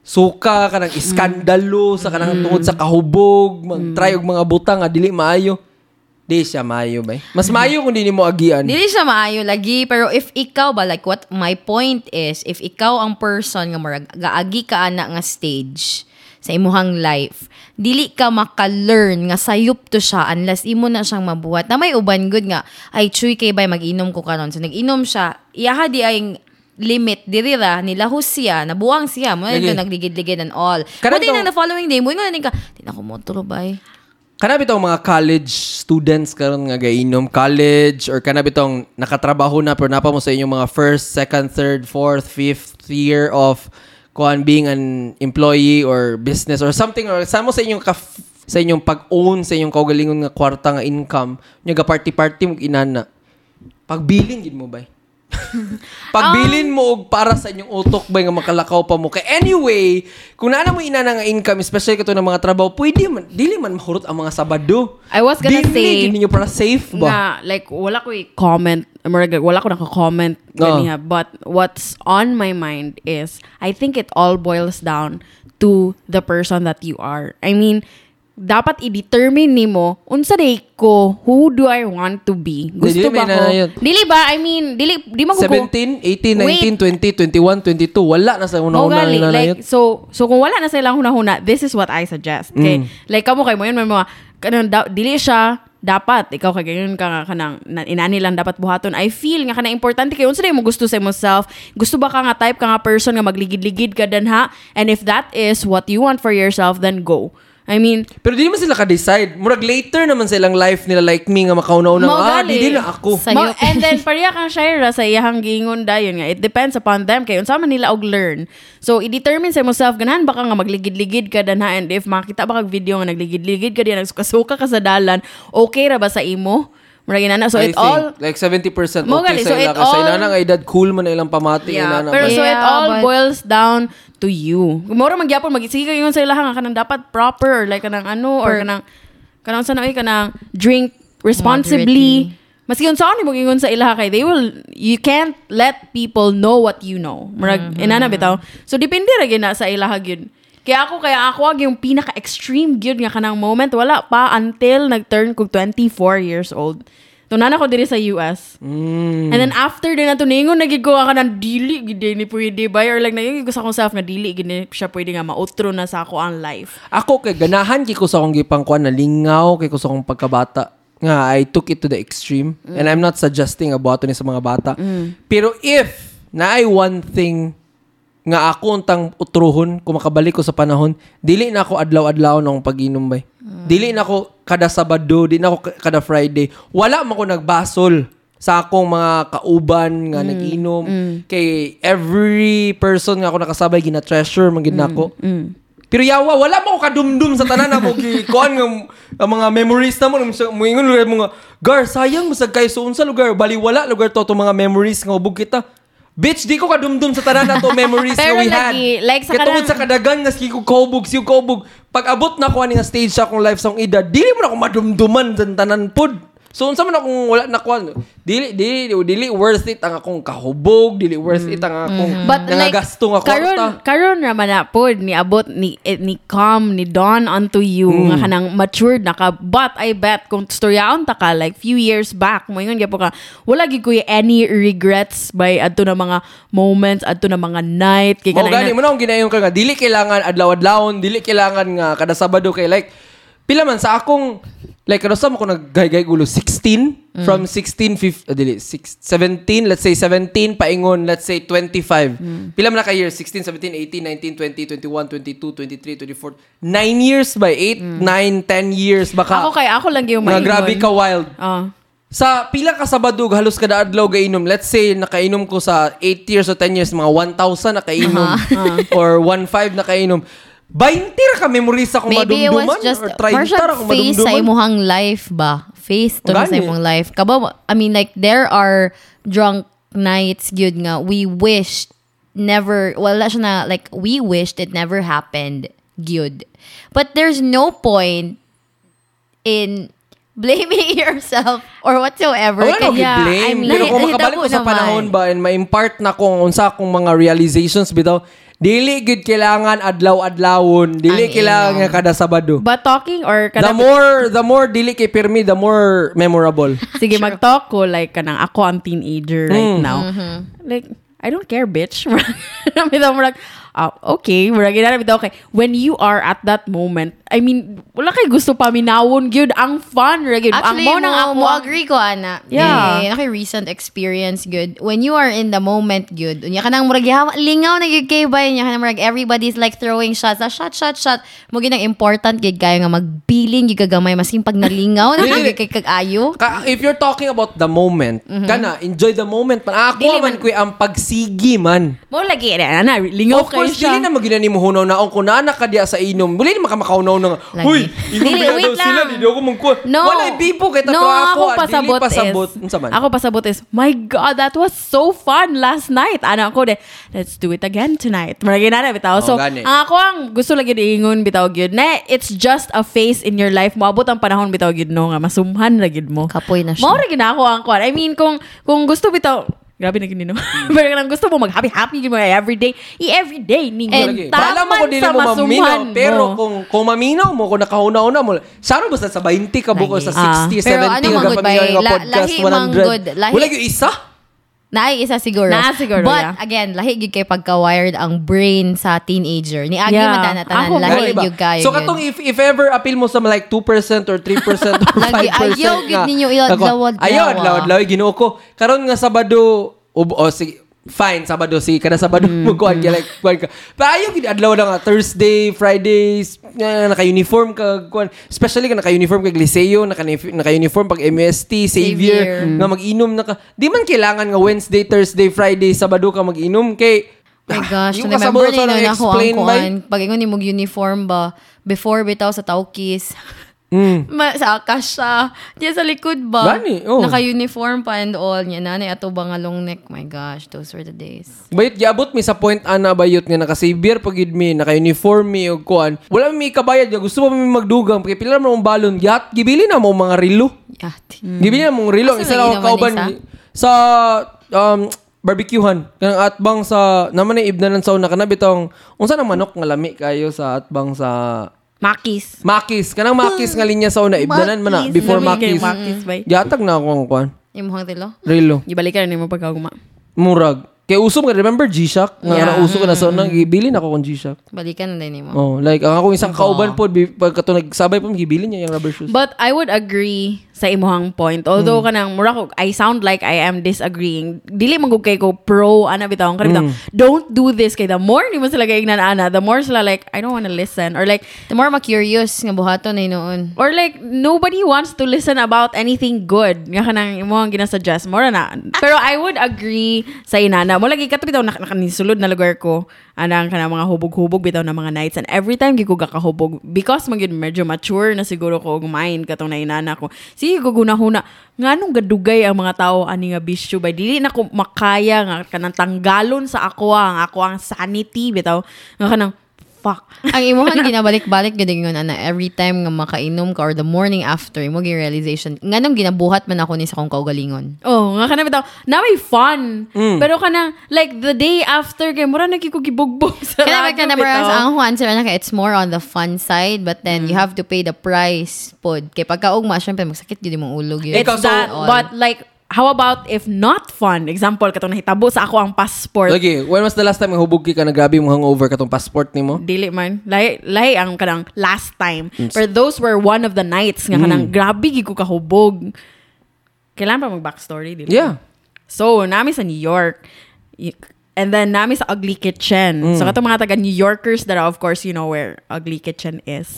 suka, kanang iskandalo, sa kanang tungod sa kahubog, mag-try og mga butang nga dili maayo. Di siya maayo ba? Mas maayo kung di mo agian. Dili siya maayo lagi pero if ikaw ba like what my point is if ikaw ang person nga murag gaagi ka ana nga stage sa imuhang life. Dili ka maka-learn nga sayop to siya unless imo na siyang mabuhat. Na may uban good nga ay chuy kay bay mag-inom ko karon. So nag-inom siya. Iyaha di ay limit. Diri ra nilahos siya nabuang siya. Mo na ito nagligid-ligid and all. Karon Buti na the following day mo. Ingon ka di na ko mo tulo bay. Kana bitong mga college students karon nga gainom college or kana bitong nakatrabaho na pero napa mo sa inyong mga first, second, third, fourth, fifth year of kuan being an employee or business or something or sa mo sa inyong kaf- sa inyong pag-own sa inyong kaugalingon nga kwarta nga income nya ga party-party mo inana. Pagbilin gid mo bay Pagbilin mo og para sa inyong utok ba nga makalakaw pa mo. Kay anyway, kung naana mo ina nga income, especially kato ng mga trabaho, pwede man, dili man mahurot ang mga Sabado. I was gonna Dili, say- gid ninyo para safe ba? nga like wala ko i-comment murag wala ko naka-comment ganiha but what's on my mind is I think it all boils down to the person that you are I mean dapat i-determine nimo unsa day ko who do I want to be gusto Dili, ba ko dili ba I mean dili di man ko ko- 17, 18, Wait. 19, 20, 21, 22, wala na sa una-una gali, na like, so, so kung wala na silang hunahuna, this is what I suggest. Okay? Mm. Like, kamo kay mo yun, may mga, kanang, da, dili siya, dapat, ikaw kay ganyan ka nga, kanang, na, inani lang dapat buhaton. I feel nga, kanang importante kayo, unsa na mo gusto sa mo self, gusto ba ka nga type ka nga person nga magligid-ligid ka dan ha? And if that is what you want for yourself, then go. I mean, Pero di naman sila ka-decide. Murag later naman sa ilang life nila like me nga makaunaw na Mao ah, di din na ako. Mo, and then pareha kang Shira sa iyahang giingon dayon nga it depends upon them. Kay unsa man nila og learn. So i-determine sa self ganahan baka nga magligid-ligid ka danha and if makita ba kag video nga nagligid-ligid ka diyan nagsuka ka sa dalan okay ra ba sa imo murag inana so I it think, all like 70% Mo okay gali, sa so ila. it Kasi all- inana nga edad cool man na ilang pamati. Yeah, inana pero ba? so it Yeah, all but- boils down to you. Mura magyapon magisige kayo sa ilaha nga kanang dapat proper or like kanang ano or kanang kanang sa noy kanang drink responsibly. Maski unsa ni mo gingon sa ilaha kay they will you can't let people know what you know. Murag inana bitaw. So depende ra gyud na sa ilaha gyud. Kaya ako kaya ako yung pinaka extreme gyud nga kanang moment wala pa until nag-turn kog 24 years old. Tunan ako diri sa US. Mm. And then after din nato ningon nagig ko ka ng dili gid ni pwede ba or like nagig ko sa akong self nga dili gid ni siya pwede nga mautro na sa ako ang life. Ako kay ganahan kay ko sa akong gipangkuan na lingaw kay ko sa akong pagkabata nga I took it to the extreme and I'm not suggesting about ni sa mga bata. Pero if na ay one thing nga ako untang utruhon kung makabalik ko sa panahon, dili na ako adlaw-adlaw ng pag-inom bay. Dili na ako kada Sabado, di na ako ka- kada Friday. Wala man ko nagbasol sa akong mga kauban nga nag-inom. Kay every person nga ako nakasabay gina-treasure man gid nako. Pero yawa, wala mo ko kadumdum sa tanan ako kuan nga ang mga memories na mo mo ingon lugar mo nga gar sayang musag kay sa unsa lugar bali wala lugar to to mga memories nga ubog kita. Bitch, di ko kadumdum sa tanan na to memories nga we had. lagi, like sa Kaya tungod kanang- sa kadagan nga sige ko kaubog, sige ko kaubog. Pag abot na ko ani nga stage sa akong life sa akong edad, dili mo na ako madumduman sa tanan pod. So unsa man akong wala na kuan, dili dili dili worth it ang akong kahubog, dili worth it ang akong Mm. But like nangagasto nga karon karon naman na pod ni abot ni eh, ni come ni dawn unto you Mm. nga kanang matured na ka but I bet kung storyaon ta ka like few years back mo ingon gyapon ka wala gid ko any regrets by adto na mga moments adto na mga night kay Mo kanang gani mo na ginayon ka nga dili kailangan adlaw-adlawon, dili kailangan nga kada Sabado kay like pila man sa akong like kada sa ko naggay-gay gulo 16 Mm. from 16 fif, uh, dili 6 17 let's say 17 paingon let's say 25. Mm. Pila man na ka years 16 17 18 19 20 21 22 23 24 9 years ba 8 9 10 years baka Mm. ako kay ako lang yung maingon. grabe ka wild. Oh. Sa pila ka Sabado halos kada adlaw gainom. Let's say nakainom ko sa 8 years o 10 years mga 1,000 nakainom or 1,500 nakainom. 20 ra ka memories ako Maybe it madumduman was just or 30 partial ra ako face sa madumduman. imuhang life ba? Face to na sa Gani. imong life. Kaba, I mean like there are drunk nights gyud nga we wished never wala siya na like we wished it never happened gyud. But there's no point in blaming yourself or whatsoever. Wala ko Yeah, blame. I mean, Pero kung makabalik ko sa naman. panahon ba and ma-impart na kung unsa akong mga realizations bitaw, dili gid kailangan adlaw-adlawon, dili Ang kailangan inom. nga kada Sabado. But talking or The kanang more the more dili kay pirmi, the more memorable. Sige, mag-talk ko like kanang ako ang teenager right now. Like, I don't care, bitch. Bitaw mo like, ah, okay. Murag ina bitaw okay. When you are at that moment, I mean, wala kay gusto paminawon gyud ang fun ra gyud. Ang Actually, mo nang ako mo ang- agree ko, ana. Yeah. Eh, naki recent experience, good. When you are in the moment, good. Unya ka nang murag, yawa- lingaw na gyud kay ba? Unya ka nang murag, everybody's like throwing shots. Ah, shot, shot, shot. Mo gyud ang important, gyud kayo nga magbiling, gyud kagamay. Masking pag nalingaw, na gyud kay kag-ayo. Ka- if you're talking about the moment, kana, enjoy the moment. Man, ako Dili man man- ko ang pagsigi man. Mo lagi na na lingaw of kayo course, siya. dili na magina ni mo hunaw na kung nana ka diya sa inom. Dili na makamakaw na nga. Lagi. Uy, inom Dili, na wait daw sila. lang. Di ako mangkuha. No. Wala, bipo kay no, tatlo ako. ako ah, pasabot, dili pasabot. is, Unsa man? ako pasabot is, my God, that was so fun last night. Ano ako de, let's do it again tonight. Maragi na na, bitaw. Oh, So, gani. ang ako ang gusto lagi diingon, bitaw gyud na it's just a phase in your life. Moabot ang panahon, bitaw gyud no, nga masumhan ra gyud mo. Kapoy na siya. Mao ra gyud na ako ang kwan. I mean, kung, kung gusto bitaw, Grabe na gini no. Pero kung gusto mo mag-happy-happy gyud mo everyday, i-everyday ninyo. And Lagi. Bahala mo kung dili mo maminaw. Pero kung, kung maminaw mo, kung nakauna-una mo, saro basta sa 20 ka buko sa Ah. 60, 70 Pero ano nga man good gapag ba, nga la- podcast lahi man 100. good, lahi- Wala yung isa? Naay isa siguro. Naa siguro, But yeah. again, lahi gyud kay pagka-wired ang brain sa teenager. Ni agi Yeah. man tanan Ako, lahi Gani ba? gyud kayo. So gyud. katong if if ever appeal mo sa like 2% or 3% or 5% Lagi, ayaw gid nga. ninyo Ako, iadlaw-adlaw. Ayaw adlaw-adlaw ginuo ko. Karon nga Sabado ub o sige fine Sabado si kada Sabado mo kuan kay like kuan ka. Payo gid adlaw na nga Thursday, Fridays, eh, naka-uniform ka kuan. Especially ka naka-uniform kag Liceo, naka naka-uniform pag MST, Savior, Xavier. nga mag-inom na ka. Di man kailangan nga Wednesday, Thursday, Friday, Sabado ka mag-inom kay My gosh, yung remember na yun ako ang kuan. Pag ingon ni uniform ba, before bitaw sa Taukis, Mm. Ma, sa Akasha. Diyan sa likod ba? Gani, oh. Naka-uniform pa and all. Niya nanay ato ba nga long neck. My gosh, those were the days. Bayot giabot mi sa point ana bayot nga naka-savior pagid mi, naka-uniform mi og kuan. Wala mi kabayad nga gusto pa mi magdugang kay pila mong balon. Yat gibili na mo mga rilo. Yati. Gibili na mong rilo isa lang kauban sa um barbecuehan kanang atbang sa naman ni ibnanan sa una kana bitong unsa na manok nga lami kayo sa atbang sa Makis. Makis kanang Makis nga linya sa una ibnanan man na before Makis. Makis, bay. Yatag na ako ang kuan. Yung mukhang tilo? Rilo. Ibalikan na mo pagkaguma. Murag. Kay usom ka remember G-Shock nga Yeah. yeah. uso ka na sa una gibili na ako kung G-Shock. Balikan na din mo. Oh, like ang akong isang kauban po bi- pag kato nagsabay pa gibili niya yung rubber shoes. But I would agree sa imuhang point. Although kanang mura ko, I sound like I am disagreeing. Dili man gud kay ko pro ana bitaw kan bitaw. Don't do this kay the more ni mo sila kay ana, the more sila like I don't want to listen or like The more ma-curious nga buhaton na noon. or like nobody wants to listen about anything good nga kanang imo ang ginasuggest mo na pero I would agree sa inana mo lagi kato bitaw nak nakanisulod na lugar ko. Anang kanang mga hubog-hubog bitaw na mga nights. And every time giko kakahubog because magyud medyo mature na siguro ko og mind katong na inana ko. Sige ko guna-huna nganong gadugay ang mga tao ani nga bisyo bay dili na ko makaya nga kanang tanggalon sa ako ang ako ang sanity bitaw. Nga kanang fuck ang imuhang ginabalik-balik gud ingon ana every time nga makainom ka or the morning after imo gi realization nganong ginabuhat man ako ni sa kong kaugalingon. Oh, nga kana bitaw. Na may fun. Pero kana like the day after kay mura na ko gibugbog sa Kaya radyo ka na bitaw. ang answer na ka, it's more on the fun side, but then you have to pay the price pod. Kay pagkaugma, syempre magsakit yun yung ulog yun. It's that, all. but like how about if not fun? Example katong nahitabo sa ako ang passport. Lagi, when was the last time hubog ka na grabe mo hangover katong passport nimo? Dili man. Lahi, lahi ang kanang last time. But those were one of the nights nga kanang grabe gid ko kahubog. Kailan pa mag backstory dili? Yeah. So, nami sa New York. And then, nami sa Ugly Kitchen. So, katong mga taga New Yorkers that of course, you know where Ugly Kitchen is.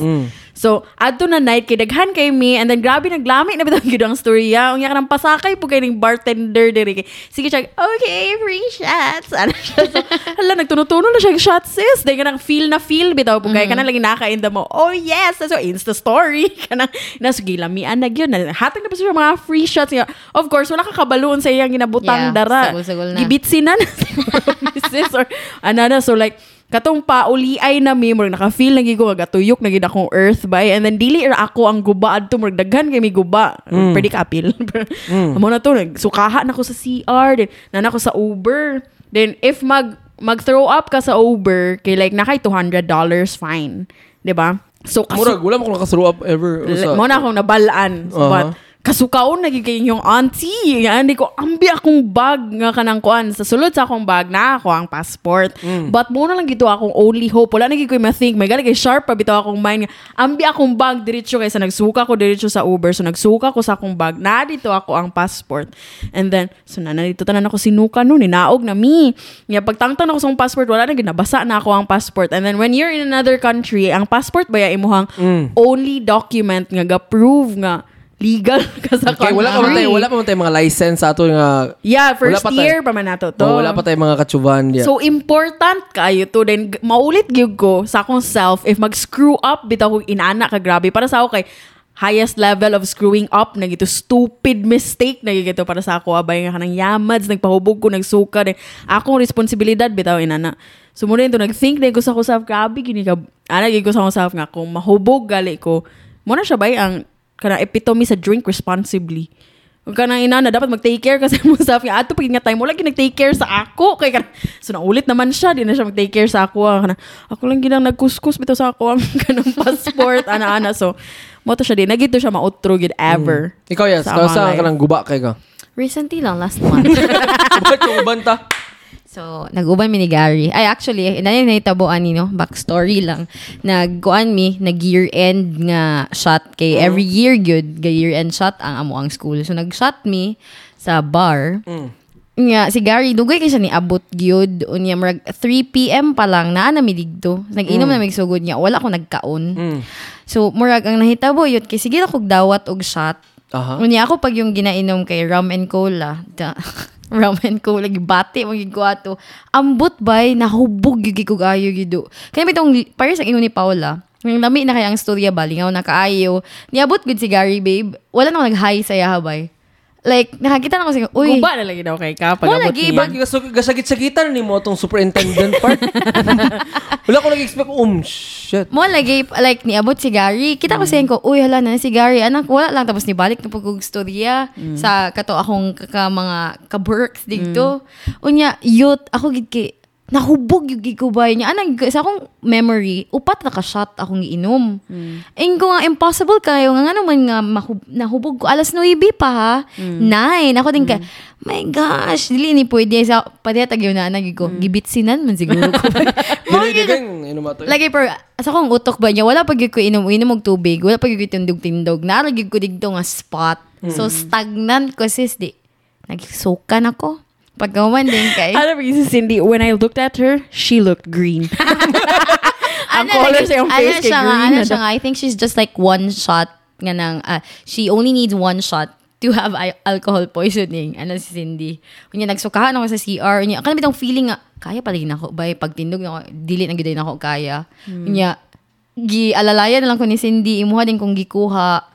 So, adto na night, kay daghan kay me, and then grabe, naglami na bitang gid ang storya. Ang yakan ng pasakay po kay ning bartender diri. kay- Sige siya, okay, free shots. Ano siya? So, hala, nagtuno-tuno na siya, shots sis. Dahil kanang feel na feel bitaw po kay kanang lagi nakainda mo. Oh, yes. So, Insta story. Kanang, nasugilamian na yun. Hatag na pa siya mga free shots. Of course, wala kakabaloon sa iyang ginabutang Yeah, dara. sagol-sagol na. Na na misis or ano na. So like, katong pauliay na mi, murag naka-feel lagi ko, gatuyok na gid akong earth by, and then dili ra ako ang guba adto murag daghan kay mi guba. Pwede ka apil. Amo na to, nagsukaha na ko sa CR, then na ko sa Uber. Then if mag mag-throw up ka sa Uber, kay like nakay $200 fine. 'Di ba? So, kasu- Murag, wala mo ko nakasuru up ever. Mo na akong nabalaan. So, Uh-huh. but, kasukaon na gid kay yung auntie. Hindi ko, ambi akong bag nga kanang kuan. Sa sulod sa akong bag na ako ang passport. Mm. But muna lang gito akong only hope. Wala na gid ko ma-think. May gali kay sharp pa bitaw akong mind. Ambi akong bag diretso kaysa nagsuka ko diretso sa Uber. So nagsuka ko sa akong bag. Na dito ako ang passport. And then, so na dito tanan ako sinuka no. Ninaog na mi. Nga pagtangtan ako sa akong passport, wala na gid nabasa na ako ang passport. And then when you're in another country, ang passport ba ya imuhang Mm. only document nga ga-prove nga legal ka sa Okay, wala pa country. tayo, wala pa tayo mga license sa ato nga Yeah, first Wala pa tayo- year pa man nato to. Oh, wala pa tayong mga katsuban diya. So important kayo to then maulit gyud ko sa akong self if mag-screw up bitaw ko inana ka grabe para sa ako kay highest level of screwing up na gito stupid mistake na gito para sa ako abay nga kanang yamads nagpahubog ko nagsuka din akong responsibilidad bitaw inana so muna ito nag-think din ko sa ako self grabe gini ka ana gid ko sa akong self nga kung mahubog gali ko muna siya bay ang kanang epitome sa drink responsibly Huwag ka nang inana, dapat mag-take care ka sa mo self. Nga, ato pag nga time mo, lagi nag-take care sa ako. Kaya ka, so naulit naman siya, di na siya mag-take care sa ako. ah. Kana, ako lang ginang nagkuskus bitaw sa ako ang kanang passport, ana-ana. So, mo to siya din. Nagito siya mautro gid ever. Ikaw yes, Sa ikaw mga sa life. ka nang guba kay ka. Recently lang, last month. Ba't yung ubanta? So, nag-uban mi ni Gary. Ay, actually, inanay na itabuan ni, no? Backstory lang. Nagkuan mi, nag-year-end nga shot. Kay every year, good, ga year-end shot ang amo ang school. So, nag-shot mi sa bar. nga si Gary dugay kay siya ni abot gyud unya murag 3 PM pa lang naa na mi digdo nag-inom na mig sugod niya wala ko nagkaon Mm. so murag ang nahitabo yun kay sige na kog dawat og shot Aha. unya ako pag yung ginainom kay rum and cola da, rum and cola gibati mo gid ko ato ambot bay nahubog gyud ko ayo gido. Kaya bitong pares ang ingon ni Paula ang lami na kaya ang storya ba lingaw na kaayo niabot gud si Gary babe. Wala na ako nag-hi sa yaha bay like nakakita na ko siya uy Guba na lagi daw kay ka pag Wala, abot gi- niya. Iba, gasagit-sagitan ni mo itong superintendent part. Wala ko nag-expect, um, shit. mo lagi like niabot si Gary kita ko sayang ko uy hala na si Gary anak wala lang tapos ni balik na pagkog storya sa kato akong ka, mga ka-works dito unya youth ako gid kay nahubog yung gigubay niya. Anang sa akong memory upat na ka shot akong giinom mm. ko nga impossible kayo nga nga naman nga mahub- nahubog ko. Alas 9 pa ha? Nine. Ako din ka my gosh dili ni pwede. Sa pati tagyo na nagig ko gibitsinan man siguro ko. Ato. Lagi per sa akong utok ba niya wala pag ko inom inom og tubig wala pag ko tindog-tindog. Naragig ko digto nga spot. So stagnant ko sis di nagsukan ako pagkaman din kay Alam mo si Cindy, when I looked at her, she looked green. Ang color sa iyong ano face kay green ano na siya nga, I think she's just like one shot nga nang, ah, she only needs one shot to have al- alcohol poisoning. Ano si Cindy. Kunya, nagsukahan ako sa CR. Kunya, kanang bitong feeling nga, kaya palagi na ako. Bay, pag tindog na ako, dili na gudin ako kaya. Kunya, gi alalayan na lang ko ni Cindy, imuha din kong gikuha.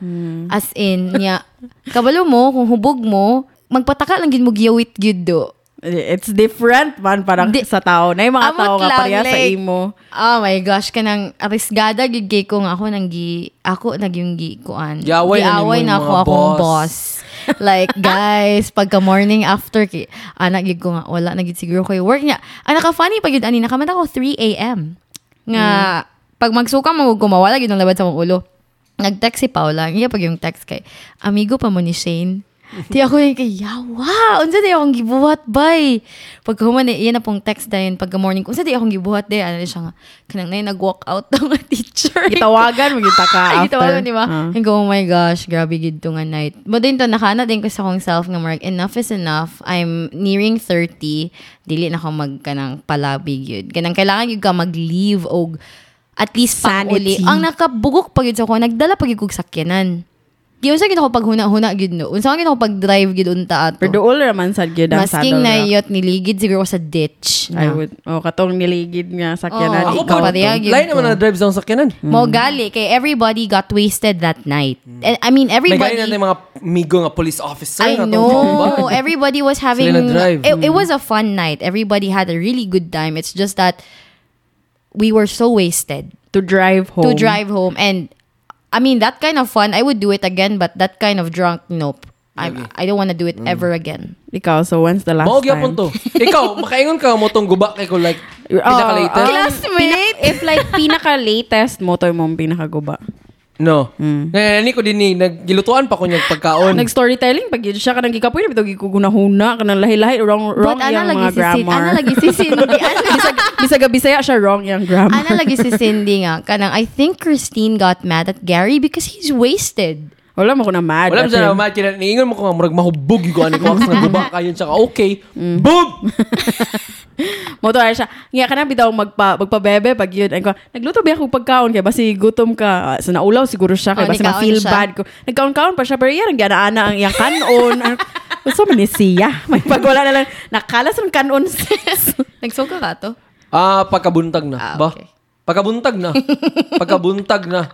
As in, niya, kabalo mo, kung hubog mo, magpataka lang gid mo giyawit gyud do. It's different man parang Di- sa tao. Na yung mga tao nga pareha sa like, imo. Oh my gosh, kanang arisgada gid kay ko nga ako nang gi ako nag yung gi kuan. Giaway na ako akong boss. boss. like guys, pagka morning after ki anak gid ko nga wala na gid siguro ko work niya. Ang naka funny pag yun ani nakamata ko 3 AM. Nga pag magsuka mo ko mawala gid ang labad sa mong ulo. Nag-text si Paula, iya pag yung text kay amigo pa mo ni Shane. Di ako yung kay, yawa, unsa di akong gibuhat, bay. Pagka human, iyan na pong text dayon pagka morning, unsa di akong gibuhat, day, ano siya nga, kanang na nag-walk out ng teacher. Gitawagan mo kita ka Ay, after. gitawagan, di ba? Ah. And go, oh my gosh, grabe gid to nga night. But din to, nakana din ko sa akong self nga, marag, enough is enough. I'm nearing 30. Dili na ako magkanang palabig yun. Kanang kailangan yun ka mag-leave o at least pang uli. Ang nakabugok pa yun sa ako, nagdala pa yun sakyanan. Di unsa gid ako pag huna-huna gid no. Unsa gid ako pag drive gid unta ato. Pero dool raman sad gyud ang Masking saddle na iyot niligid siguro ko sa ditch. I Na. would, oh, katong niligid nga sakyanan. Oo, Ako ikaw pa, pa diya, yun lain naman na drive sa sakyanan. Mo gali kay everybody got wasted that night. And, I mean everybody natin mga migo nga police officer. I know. Everybody was having it, it was a fun night. Everybody had a really good time. It's just that we were so wasted to drive home. to drive home and I mean that kind of fun I would do it again but that kind of drunk nope. I I don't want to do it mm. ever again. Ikaw, so when's the last Mao time? gyapon to. Ikaw, makaingon ka mo tong guba kay ko like Oh, pinaka-latest? oh. Classmate. If like pinaka-latest mo to yung pinakaguba. No. Mm. Nani ko din ni naggilutuan pa ko niyang pagkaon. Nag-storytelling pag yun siya kanang gikapoy na bitog gikugunahuna kanang lahi-lahi wrong wrong But ana yung lagi mga si Cindy, ana grammar. lagi si Cindy. Ana, bisag bisag bisaya siya wrong yung grammar. ana lagi si Cindy nga kanang I think Christine got mad at Gary because he's wasted. Wala mo ko na mad. Wala mo siya na kina niingon mo ko nga murag mahubog ko ani ko nga guba kayon siya ka okay. Mm. Boom. Mo to ay siya. Nga kana bitaw magpa magpabebe pag yun. Ay ko, nagluto ba ako pagkaon kay basi gutom ka. Ah, Sa naulaw siguro siya kay Oh, basi ma-feel siya. bad ko. Nagkaon-kaon pa siya pero yan ang gana-ana ang iyang kanon. Gusto man ni siya. May pag wala na lang nakalas ang kanon sis. Nagsuka ka to? Ah, pagkabuntag na. Ah, ba? okay. Pagkabuntag na. Pagkabuntag na.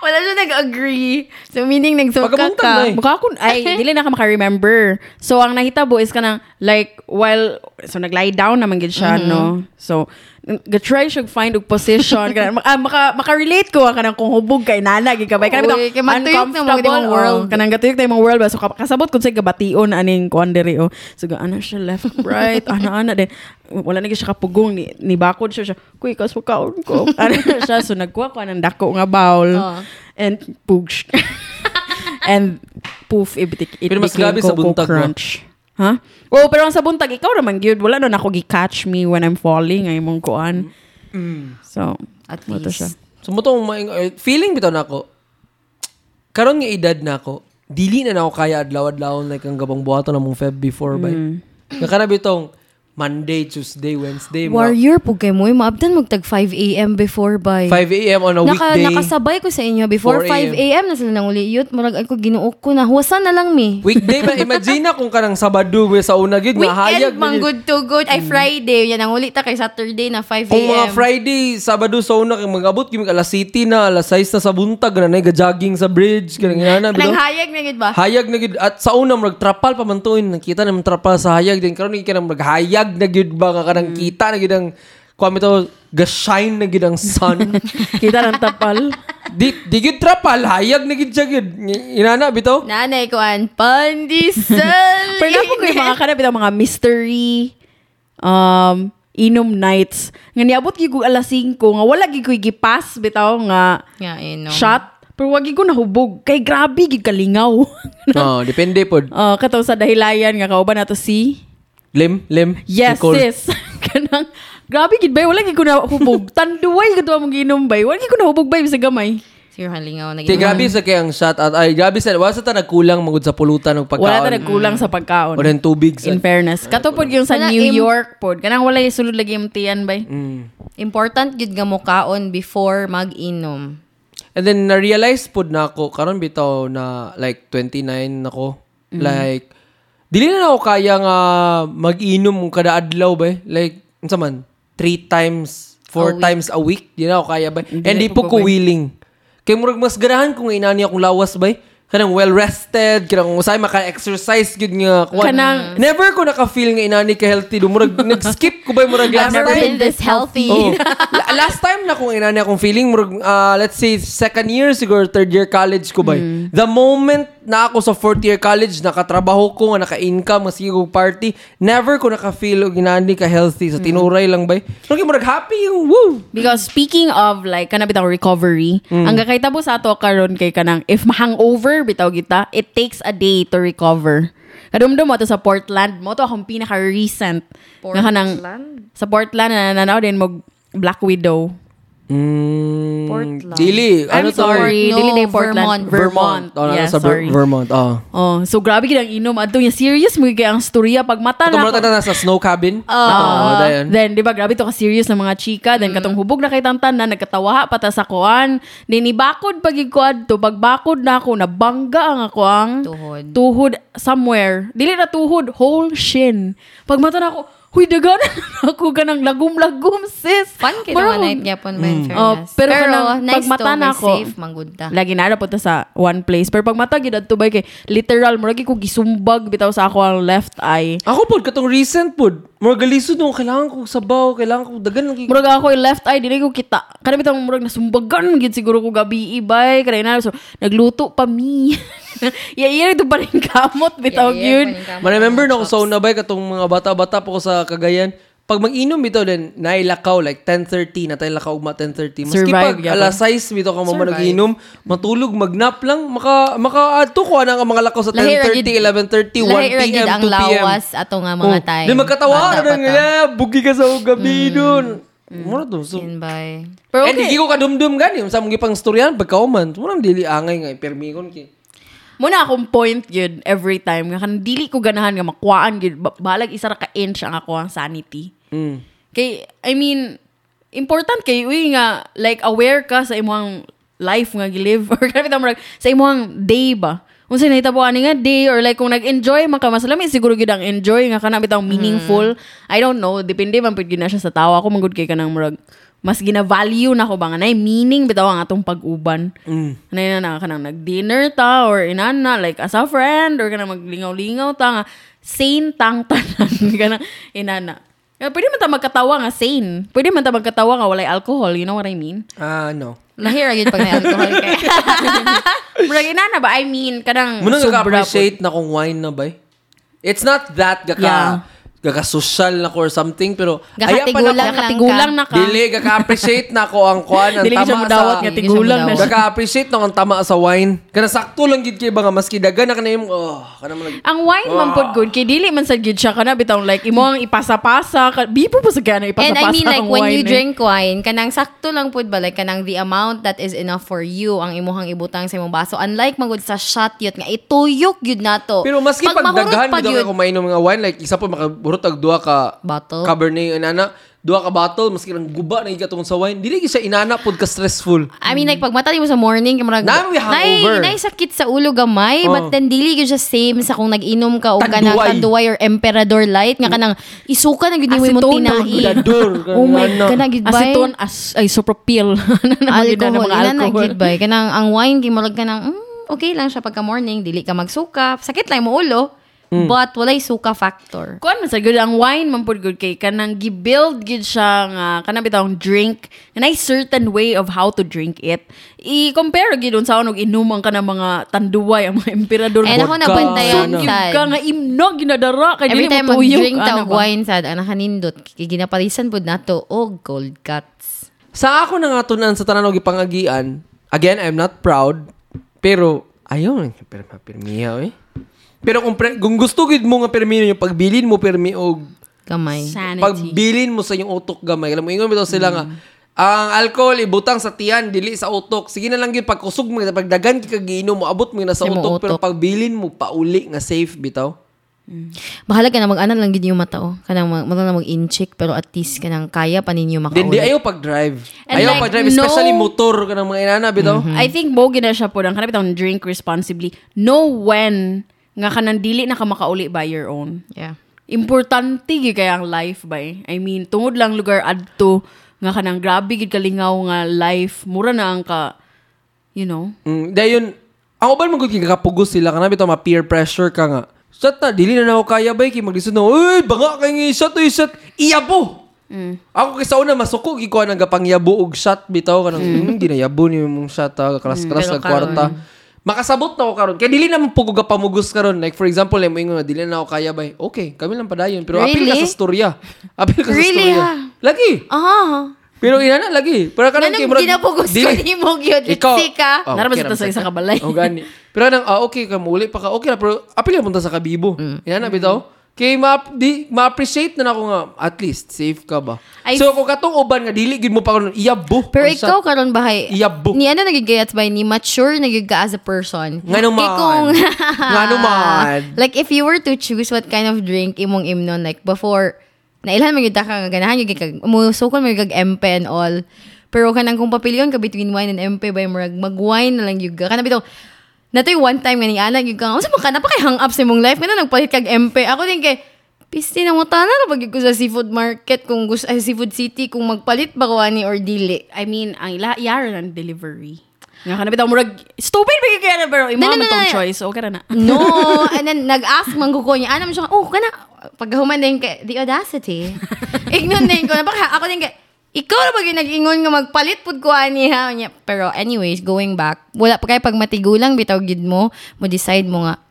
Wala siya nag-agree. So, meaning nagsuka ka. na eh. Mukha ko, ay, dili na ka maka-remember. So, ang nahitabo is ka like, while, so nag-lie down naman gid siya, no? So, ga-try siya find og position. Kanang, maka, maka, maka-relate ko, kanang kung hubog kay nana, gigabay. Kanang Uy, kay matuyok na mga world. oh. Kanang gatuyok na yung world. ba? So, ka- kasabot ko sa gabation, aning kuan diri, oh. So, ana siya left, right, ana, ana, then, wala na siya kapugong, ni, ni bakod siya, siya, kuy, kaso kaon ko. ano siya, so, nagkuha ko ng dako nga bowl. Oh. And, pugsh. and poof, it, it, Pero mas became grabe sa Coco buntag? Crunch. Ha? Oh, pero ang sa buntag, ikaw naman, gyud wala na ako gi-catch me when I'm falling, ay mong kuan. So, At to siya. least. So mo eh, feeling bitaw na ako. Karon nga edad na ako, dili na na ako kaya adlaw-adlaw like ang gabang buhaton na mong Feb before by. Nga ka na bitong Monday, Tuesday, Wednesday. Warrior po kay mo. Maabdan magtag 5 a.m. before by. 5 a.m. on a Naka, weekday. nakasabay ko sa inyo. Before 4 5 a.m. na sila nang uliyot. Murag ako ginuok ko na. Huwasan na lang mi. Weekday ba? Imagine na kung kanang Sabado we sa una gid nga Weekend, na mang good to good. Ay, Friday. Yan ang ulit ta kay Saturday na 5 a.m. Kung mga Friday, Sabado sa una kay magabot kimi alas 7 na, alas 6 na sa buntag na nay jogging sa bridge kanang ina Nang hayag na gid ba? Hayag na gid at sa una murag trapal pa man tuin nakita na trapal sa hayag din karon ni kanang murag hayag na gid ba ka kanang kita na gid ang kuha to ga-shine na gid ang sun. Kita ng tapal. di di gid trapal hayag na gid siya gid. Inana bitaw. Nanay ko an pandesal. Pero na po ko yung mga kanap itong mga mystery, um, inom nights. Nga niabot gyud ko alas 5 nga wala gyud ko gipas bitaw nga eh, no. shot. Pero wag gyud ko nahubog. Kay grabe gyud kalingaw. oh, depende pod. uh, kataw sa dahilayan nga kauban nato si Lim, lim. Yes, Nicole. sis. Kanang grabe gid bay wala gyud ko nahubog. Tanduay gid mo ginom bay. Wala gyud ko nahubog bay sa gamay. Sir Halingaw. Ti grabe sa kay ang shot at ay grabe sa wala sa ta nagkulang magud sa pulutan ng pagkaon. Wala ta nagkulang sa pagkaon. O rin tubig sa In fairness. Kato pod yung sa Wala, New im- York pod. Kanang wala yung sulod lagi yung tiyan bay. Mm. Important gid nga mo kaon before mag-inom. And then na-realize pod na ako karon bitaw na like 29 nako. Like dili na ako kaya nga mag-inom kada adlaw ba? Like unsa man? Three times, four times a week. Di na ako kaya ba? And di po ko willing. Kay murag mas ganahan kung inani akong lawas ba? Kanang well rested, kanang usay maka-exercise gud nga. kuwan. Kanang- never ko naka-feel nga inani ka healthy do. Murag nag-skip ko ba murag last I've never time? been this healthy. Oh. La- last time na kung inani akong feeling, murag, ah, let's say, second year siguro, third year college ko ba. The moment na ako sa fourth year college, nakatrabaho ko, nga naka-income, nga sige kong party, never ko naka-feel og inani ka healthy. Sa tinuray lang ba. Murag, murag happy yung woo. Because speaking of like kanang bitang recovery, ang gakahitabo sa ato karon kay kanang if mahangover bitaw kita, it takes a day to recover. Kadumdum mo to sa Portland, mo to akong pinaka recent nga kanang sa Portland na nananaw din mo Black Widow. Mm, Portland. Dili. I'm Ano to? sorry, No, dili day Portland, Vermont. Vermont. Oh, yeah, sa Ver- sorry. Vermont. Oh. Oh, so grabe gid ang inom adto niya serious mo kay ang storya pag mata na ako- na sa snow cabin. Oo, oh, dayon. Then, di ba, grabe to ka-serious ng mga chika. Then, katong hubog na kay tantan na nagkatawa pa ta sa kuan. Then, ibakod pag ikuad to. Pagbakod na ako, nabangga ang ako ang Tuhod. tuhod somewhere. Dili na tuhod, whole shin. Pag mata na ako, huy, dagan ako ganang lagum-lagum, sis. Fun kay Parang- mga night gyapon ba in Oh, pero pero kanang nice pagmata to, na ako. safe, manggunda. Lagi na po sa one place. Pero pag mata, to ba kay literal, murag ko gisumbag bitaw sa ako ang left eye. Ako pod, katong recent pod. Murag galisod nung kailangan ko sabaw, kailangan ko dagan lang Murag ako yung left eye, dili ko kita. Kada bitang murag nasumbagan gid siguro ko gabi ibay. Kada na so nagluto pa mi. ya iya ito pa rin kamot bitaw yun. Ma-remember na ako sa una ba, katong mga bata-bata po ko sa Cagayan, pag mag-inom bitaw din, nailakaw, like 10.30, na tayo lakaw ugma 10.30. Maski Survive, pag gyapon. alas 6, bitaw ka mama nag-inom, matulog, magnap lang, maka, maka, ato ko na mga lakaw sa Lahi ra 10.30, gid- 11.30, 1 Lahi ra p.m., ang 2 p.m. lawas ato nga mga Oh, time. Di magkatawa ka na nga, bugi ka sa gabi dun. Muna to. So, ba? Pero okay. hindi ko kadumdum gani. Sa mga pang storyan, pagkauman. Muna dili angay nga, ipermikon ki. Muna akong point yun every time. Nga kan dili ko ganahan nga makuhaan yun. Ba- Balag isa ra ka inch ang ako ang sanity. Mm. Kay, I mean, important kay uy nga, like, aware ka sa imong life nga gilive or kapit mo sa imong day ba? Kung sa nahitabo ani nga day or like kung nag-enjoy man ka mas lami siguro gyud ang enjoy nga kana bitang meaningful. I don't know, depende man pud gyud na siya sa tawa. Ako magud kay kanang murag mas gina-value na ko ba nga nay meaning bitaw ang atong pag-uban. Mm. Nay na na kanang nag-dinner ta or inana like as a friend or kanang maglingaw-lingaw ta nga sane tang tanan kanang inana. Kaya Pwede man ta magkatawa nga sane. Pwede man ta magkatawa nga walay alcohol, you know what I mean? Ah, no. Lahira gid pag may alcohol kay. Murag inana ba? I mean, kanang Muna sobra ka-appreciate na kung wine na ba? It's not that gaka Yeah. Gaka-social na ko or something pero Gakatigulang na lang Katigulang na ka. Dili, gaka-appreciate na ko ang kuan ang Dili tama mudawat sa nga tigulang na. Gaka-appreciate na ko ang tama sa wine. Kana sakto lang gid kay mga maski dagan na kanayong oh, kana man Ang wine man pod good kay dili man sa gid siya kana bitaw like imo ang ipasa-pasa ka bipo pa sa kana And ipasa-pasa I mean like when wine you eh. drink wine, kanang sakto lang pud ba like kanang the amount that is enough for you ang imuhang ibutang sa imong baso. Unlike magud sa shot yut nga ituyok yun nato. Pero maski pag, mahurot daghan pa bitaw yun- ka kumain ng mga wine like isa pa makaburot og duha ka Bottle. Cabernet inana, duha ka bottle maski lang guba na igatong sa wine. Dili gyud siya inana pod ka stressful. I mean like pag mata mo sa morning kay murag Na, may hangover. nay sakit sa ulo gamay Oh. but then dili gyud siya same sa kung nag-inom ka o kanang tanduay or emperador light nga kanang isuka na gyud mo na tinai. Dador, Oh my kanana. kana gyud ba? Aceton as ay naman yun na alcohol, mga ina na alcohol. gyud ba? Kanang ang wine kay murag kanang mm, okay lang siya pagka morning, dili ka magsuka. Sakit lang mo ulo, Hmm. but walay suka factor. Kuan man sa good ang wine man good kay kanang gi-build gid siya nga kanang bitawng drink and a certain way of how to drink it. I-compare gid sa og inuman ka ng mga tanduay ang mga emperador. And ako sana. Gyud sad. ka nga imnog ginadara kay Every dili time mo tuyok. mag-drink ta ano og ba? wine sad, ang nakanindot, kay ginapalisan pud nato og cold cuts. Sa ako na nga tunan sa tanan og ipangagian, again, I'm not proud, pero ayaw lang pero permiya eh. Pero kung, pre, kung gusto gid mo nga permi yung pagbilin mo permi og Gamay. Sanity. pagbilin mo sa yung utok gamay. Alam mo ingon bitaw sila nga ang alcohol ibutang sa tiyan dili sa utok. Sige na lang gyud pagkusog mo pagdagan kay kagiinom mo abot mo na sa imong utok, pero utok. pagbilin mo pauli nga safe bitaw. Bahala ka na mag-anan lang gid yung mata oh. Kanang mag, mag, mag-incheck pero at least kanang kaya pa ninyo Then di makauli. ayaw pag-drive. And ayaw like, pag-drive no- especially motor kanang mga inana bitaw. I think mo gina siya po ang kanang drink responsibly. Know when nga kanang dili na ka makauli by your own. Yeah. Importante gid kaya ang life bay. I mean, tungod lang lugar adto nga kanang grabe gid kalingaw nga life, mura na ang ka you know. Mm, dayon ang uban man gud kay kapugos sila kana bitaw ma peer pressure ka nga. Shot na, dili na na ako kaya ba kay maglisod na, uy, banga kay nga shot, uy, shot, iyabo. Ako kay sa una masuko gikuha nang gapangyabo og shot bitaw kanang mm. ginayabo ni mong shot ha, kalas-kalas pero sa kwarta. Makasabot na ako karon. Kay dili na man pugo gapamugos karon. Like for example, mo ingon na dili na ako kaya ba. Okay, kami lang padayon. Pero apil ka Really? sa storya. Apil ka Really, sa storya. ha? Lagi. Ah. Pero ina na lagi. Pero kanang Ganun murag- ginapugos ko dili- ni mo gyud Ikaw, litsi ka. Oh, Naraman okay sa isa ka balay. Oh, gani. Pero nang, ah, okay ka, muli pa ka. Okay na, pero apil ka punta sa kabibo. Mm. Yan na, bitaw. Kay ma di ma-appreciate na ako nga at least safe ka ba. I- so kung katong uban nga dili gid mo pa karon iyabo. Pero ang ikaw karon bahay. Iyabo. Ni ano nagigayat ba ni mature nagig ka as a person. Nga naman. Kay kung Nga naman. like if you were to choose what kind of drink imong imnon like before nailhan man gyud ka nga ganahan gyud kag musukon man gyud kag MP and all. Pero kanang kung papilion ka between wine and MP ba murag mag-wine na lang gyud ka. Kana bitaw Natoy one time nga ni ana gyud ka. Unsa man ka na pa kay hang up sa imong life nga nagpalit kag MP. Ako din kay Pisti na mo tana na pag ko sa seafood market kung gusto ay seafood city kung magpalit ba ko ani or dili. I mean, ang ila yara ng delivery. Nga ka na bitaw murag stupid ba kaya na pero imo no, tong choice. Okay ra na. No, and then nag-ask man ko niya, ano siya, oh, kana, pagkahuman din kay, the audacity. Ignon din ko, napaka, ako din kay, ikaw na ba yung nag-ingon nga magpalit pud ko ani ha? Niya. Pero anyways, going back, wala pa kay pag matigulang bitaw gid mo, mo decide mo nga,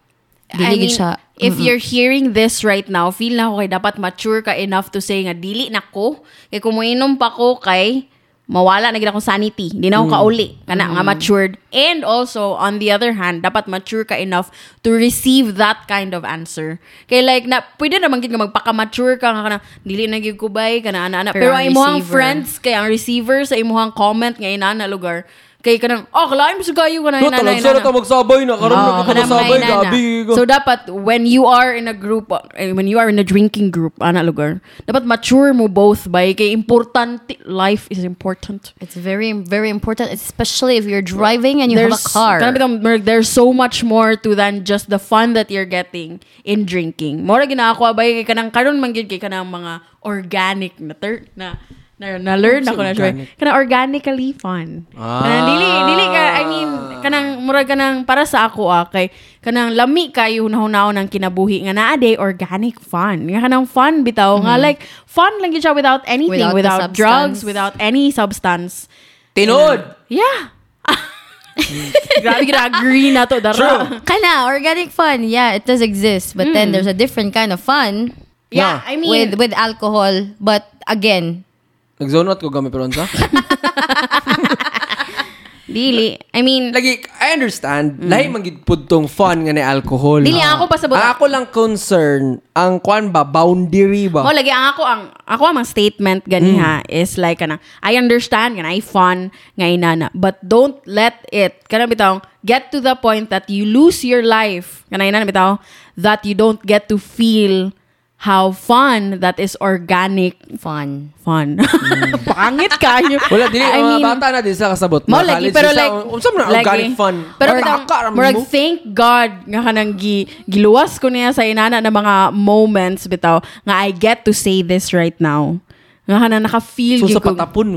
I dili mean, gid siya. if you're hearing this right now, feel na ako kay dapat mature ka enough to say nga dili na ko. Kay kung moinom pa ko kay mawala na gid akong sanity. Di na ako kauli. Kana nga matured. And also, on the other hand, dapat mature ka enough to receive that kind of answer. Kay like, na, pwede naman gid magpaka-mature ka nga kana, dili na gid ko bay, kana ana ana. Pero Pero, ang imuhang friends, kay ang receiver sa imuhang comment nga inana lugar, kay kanang, oh, kalain mo sa gayo ka na, No, inana. sa ta magsabay na karon Oo, na kanang magsabay gabi. So dapat when you are in a group eh, when you are in a drinking group ana lugar dapat mature mo both by kay importante life is important. It's very, very important, especially if you're driving and you have a car. kanang there's so much more to than just the fun that you're getting in drinking. Mora ginako ba kay kanang karon man gyud kay kanang mga organic na ter na na, na learn What's ako na siya. organic? Kanang organically fun. Ah. Kanang dili dili ka I mean kanang mura kanang para sa ako ah kay kanang lami kayo hunahunahon ng kinabuhi nga naa day organic fun. Nga kanang fun bitaw nga like fun lang siya without anything, Without without, drugs, without any substance. Tinod. Yeah. Grabe gina agree na to dara. True. Kana, organic fun, yeah, it does exist. But then there's a different kind of fun Yeah, I mean, with with alcohol. But again, Nag-zone out ko gamit pero sa. dili. I mean, Lagi, I understand. Lahi magid pud tong fun nga ni alcohol. Dili, ako pasabot- Ang ako lang concern, ang kwan ba, boundary ba? mo lagi ang ako ang ako ang mga statement ganiha is like kana I understand kana I fun nga inana but don't let it kana bitaw get to the point that you lose your life kana inana bitaw that you don't get to feel how fun that is organic fun. fun. Pangit kayo. Wala, dili, I mga mean, bata na din sa kasabot. Mo Mga lagi pero like unsa man ang organic fun. Pero Or murag thank God nga kanang gi, giluwas ko niya sa inana na mga moments bitaw nga I get to say this right now. Nga kanang naka-feel So sa patapon.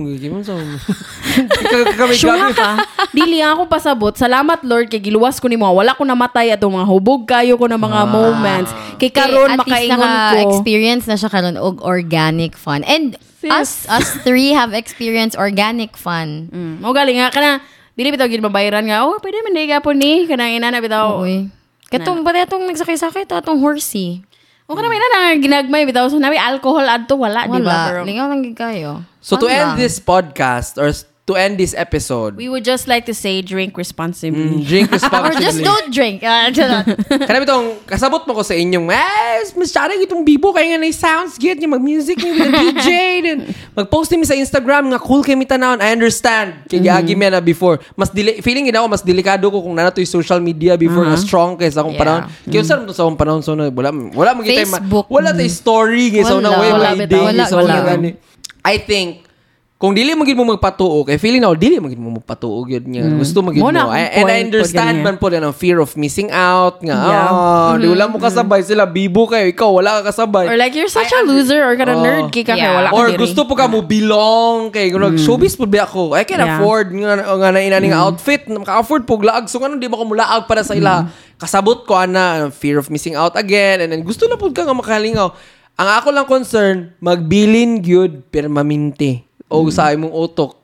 Ika- Kami Sure ka. Dili ako pasabot. Salamat Lord kay giluwas ko nimo. Wala ko namatay atong mga hubog kayo ko ng mga moments. Kay karon at makaingon ko. naka-experience na siya karon og organic fun. And us us three have experienced organic fun. Mm, mo galing nga kana dili bitaw gid mabayaran nga. Oh, pwede man gapon ni kanang ina na bitaw. Uy. Katong ba atong nagsakay-sakay ta atong horsey? O kana may na ginagmay bitaw so nabi alcohol adto wala, di ba? Wala. Lingaw lang gid kayo. So to Fun end this podcast, or to end this episode, we would just like to say drink responsibly. mm, drink Or responsibly. just don't drink. Ah, charot. Kanami itong, kasabot mo ko sa inyong, eh, mas tsara itong bibo, kaya nga na sounds good, yung mag-music niyo with the DJ, then mag-post niyo sa Instagram, nga cool kayo mitanawon, I understand, kaya mm na before, mas dili, feeling gina ako, mas delikado ko kung nana to yung social media before, na strong kaysa akong Yeah. panahon. Kaya saan to sa akong panahon, so na, wala, wala mo kita, Facebook. wala tayo story, kaya so na, Wala. way, Wala, may bitaw. day, Wala, so wala. na, gani. I think, kung dili mo gid mo magpatuo kay feeling na dili mo gid mo magpatuo gyud nga. Gusto mo gid Mo I- and I understand man po na ang fear of missing out nga. Yeah. ah, di wala mo kasabay sila. Bibo kayo. Ikaw wala ka kasabay. Or like you're such a loser or kana Oh. nerd kay ka Yeah. wala ka or diri. gusto po ka mo belong kay mm. showbiz po ba ako? I can Yeah. afford nga nga na ina nga outfit. Maka-afford po laag. So nga di ba ko mulaag para sa ila? Kasabot ko ana fear of missing out again. And then gusto na po ka nga makalingaw. Ang ako lang concern magbilin gyud permanente o sa imong utok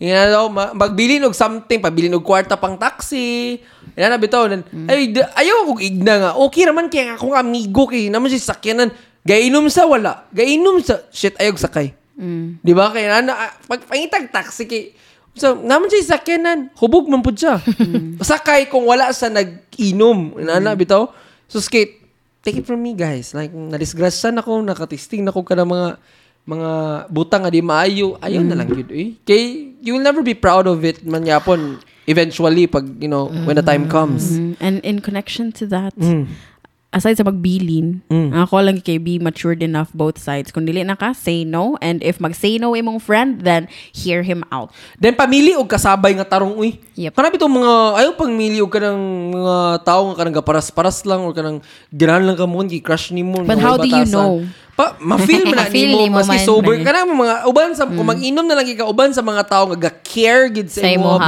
Yan daw, ma- magbilin og something, pabilin og kwarta pang taxi. Yan na bitaw. Nan, Ay, d- ayaw akong igna nga. Okay naman kaya akong amigo kay naman si sakyanan. Gainom sa wala. Gainom sa shit ayog sakay. Di ba? Kaya na, ah, pag pangitag taxi kay So, naman siya sakyanan. Hubog man pud siya. Sakay kung wala sa nag-inom. Inana bitaw. So, skate, take it from me, guys. Like, nadisgrasyan ako, nakatisting na ko ka ng mga mga butang nga di maayo. Ayaw na lang yun. Eh. Kay, you will never be proud of it man yapon eventually pag, you know, when the time comes. Mm, And in connection to that, Mm. Aside sa magbilin, Mm. ako lang kay be matured enough both sides. Kung dili na ka, say no. And if mag-say no imong friend, then hear him out. Then pamili og kasabay nga tarong uy. Yep. Kanang itong mga ayaw pagmili og kanang mga tao nga kanang gaparas-paras lang or kanang ganahan lang ka mo crush nimo. But nga how do you know? Pa, ma-feel mo na nimo nimo maski man. sober kanang mga uban sa kung mag-inom na lang ka uban sa mga tao nga ga-care gid sa imo?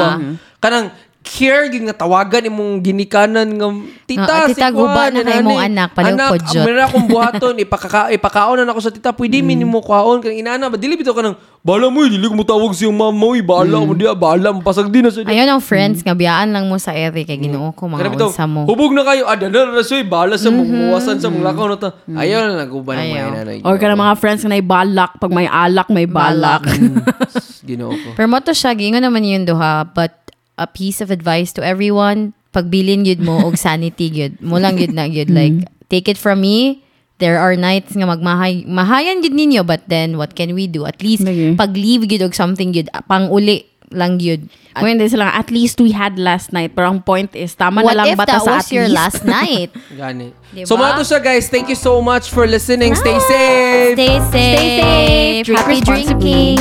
Kanang care gid nga tawagan imong ginikanan nga tita Ah, tita, si guba na kay imong anak, paliw anak po, Jot. meron akong buhaton ipakaka ipakaon na ako sa tita pwede Mm. minimo kaon kang inana ba dili bitaw kanang bala mo dili ko mo tawag si mama mo bala mo dia bala mo pasag din na sa Ayun ang friends nga biyaan lang mo sa ere kay Ginoo ko mga bitaw, unsa mo. hubog na kayo ada na na soy bala sa mong muwasan sa mong lakaw na ta ayaw na naguban ng mga inana Or ka mga friends na balak. Pag may alak, may balak. Ginoo ko. Pero mo to siya, gingon naman yun duha, but a piece of advice to everyone, pagbilin yud mo og sanity yun. Mo lang yun na yud. Like, mm-hmm. take it from me, there are nights nga magmahay, mahayan yun ninyo, but then, what can we do? At least, Lagi. pag-leave yun og something yun, pang uli lang yun. At Kung hindi sila, at least we had last night. Pero ang point is, tama what na lang if ba ta that was at your least? last night? gani Diba? so mga to siya guys thank you so much for listening stay safe Stay safe. Stay safe. Drink Happy drinking.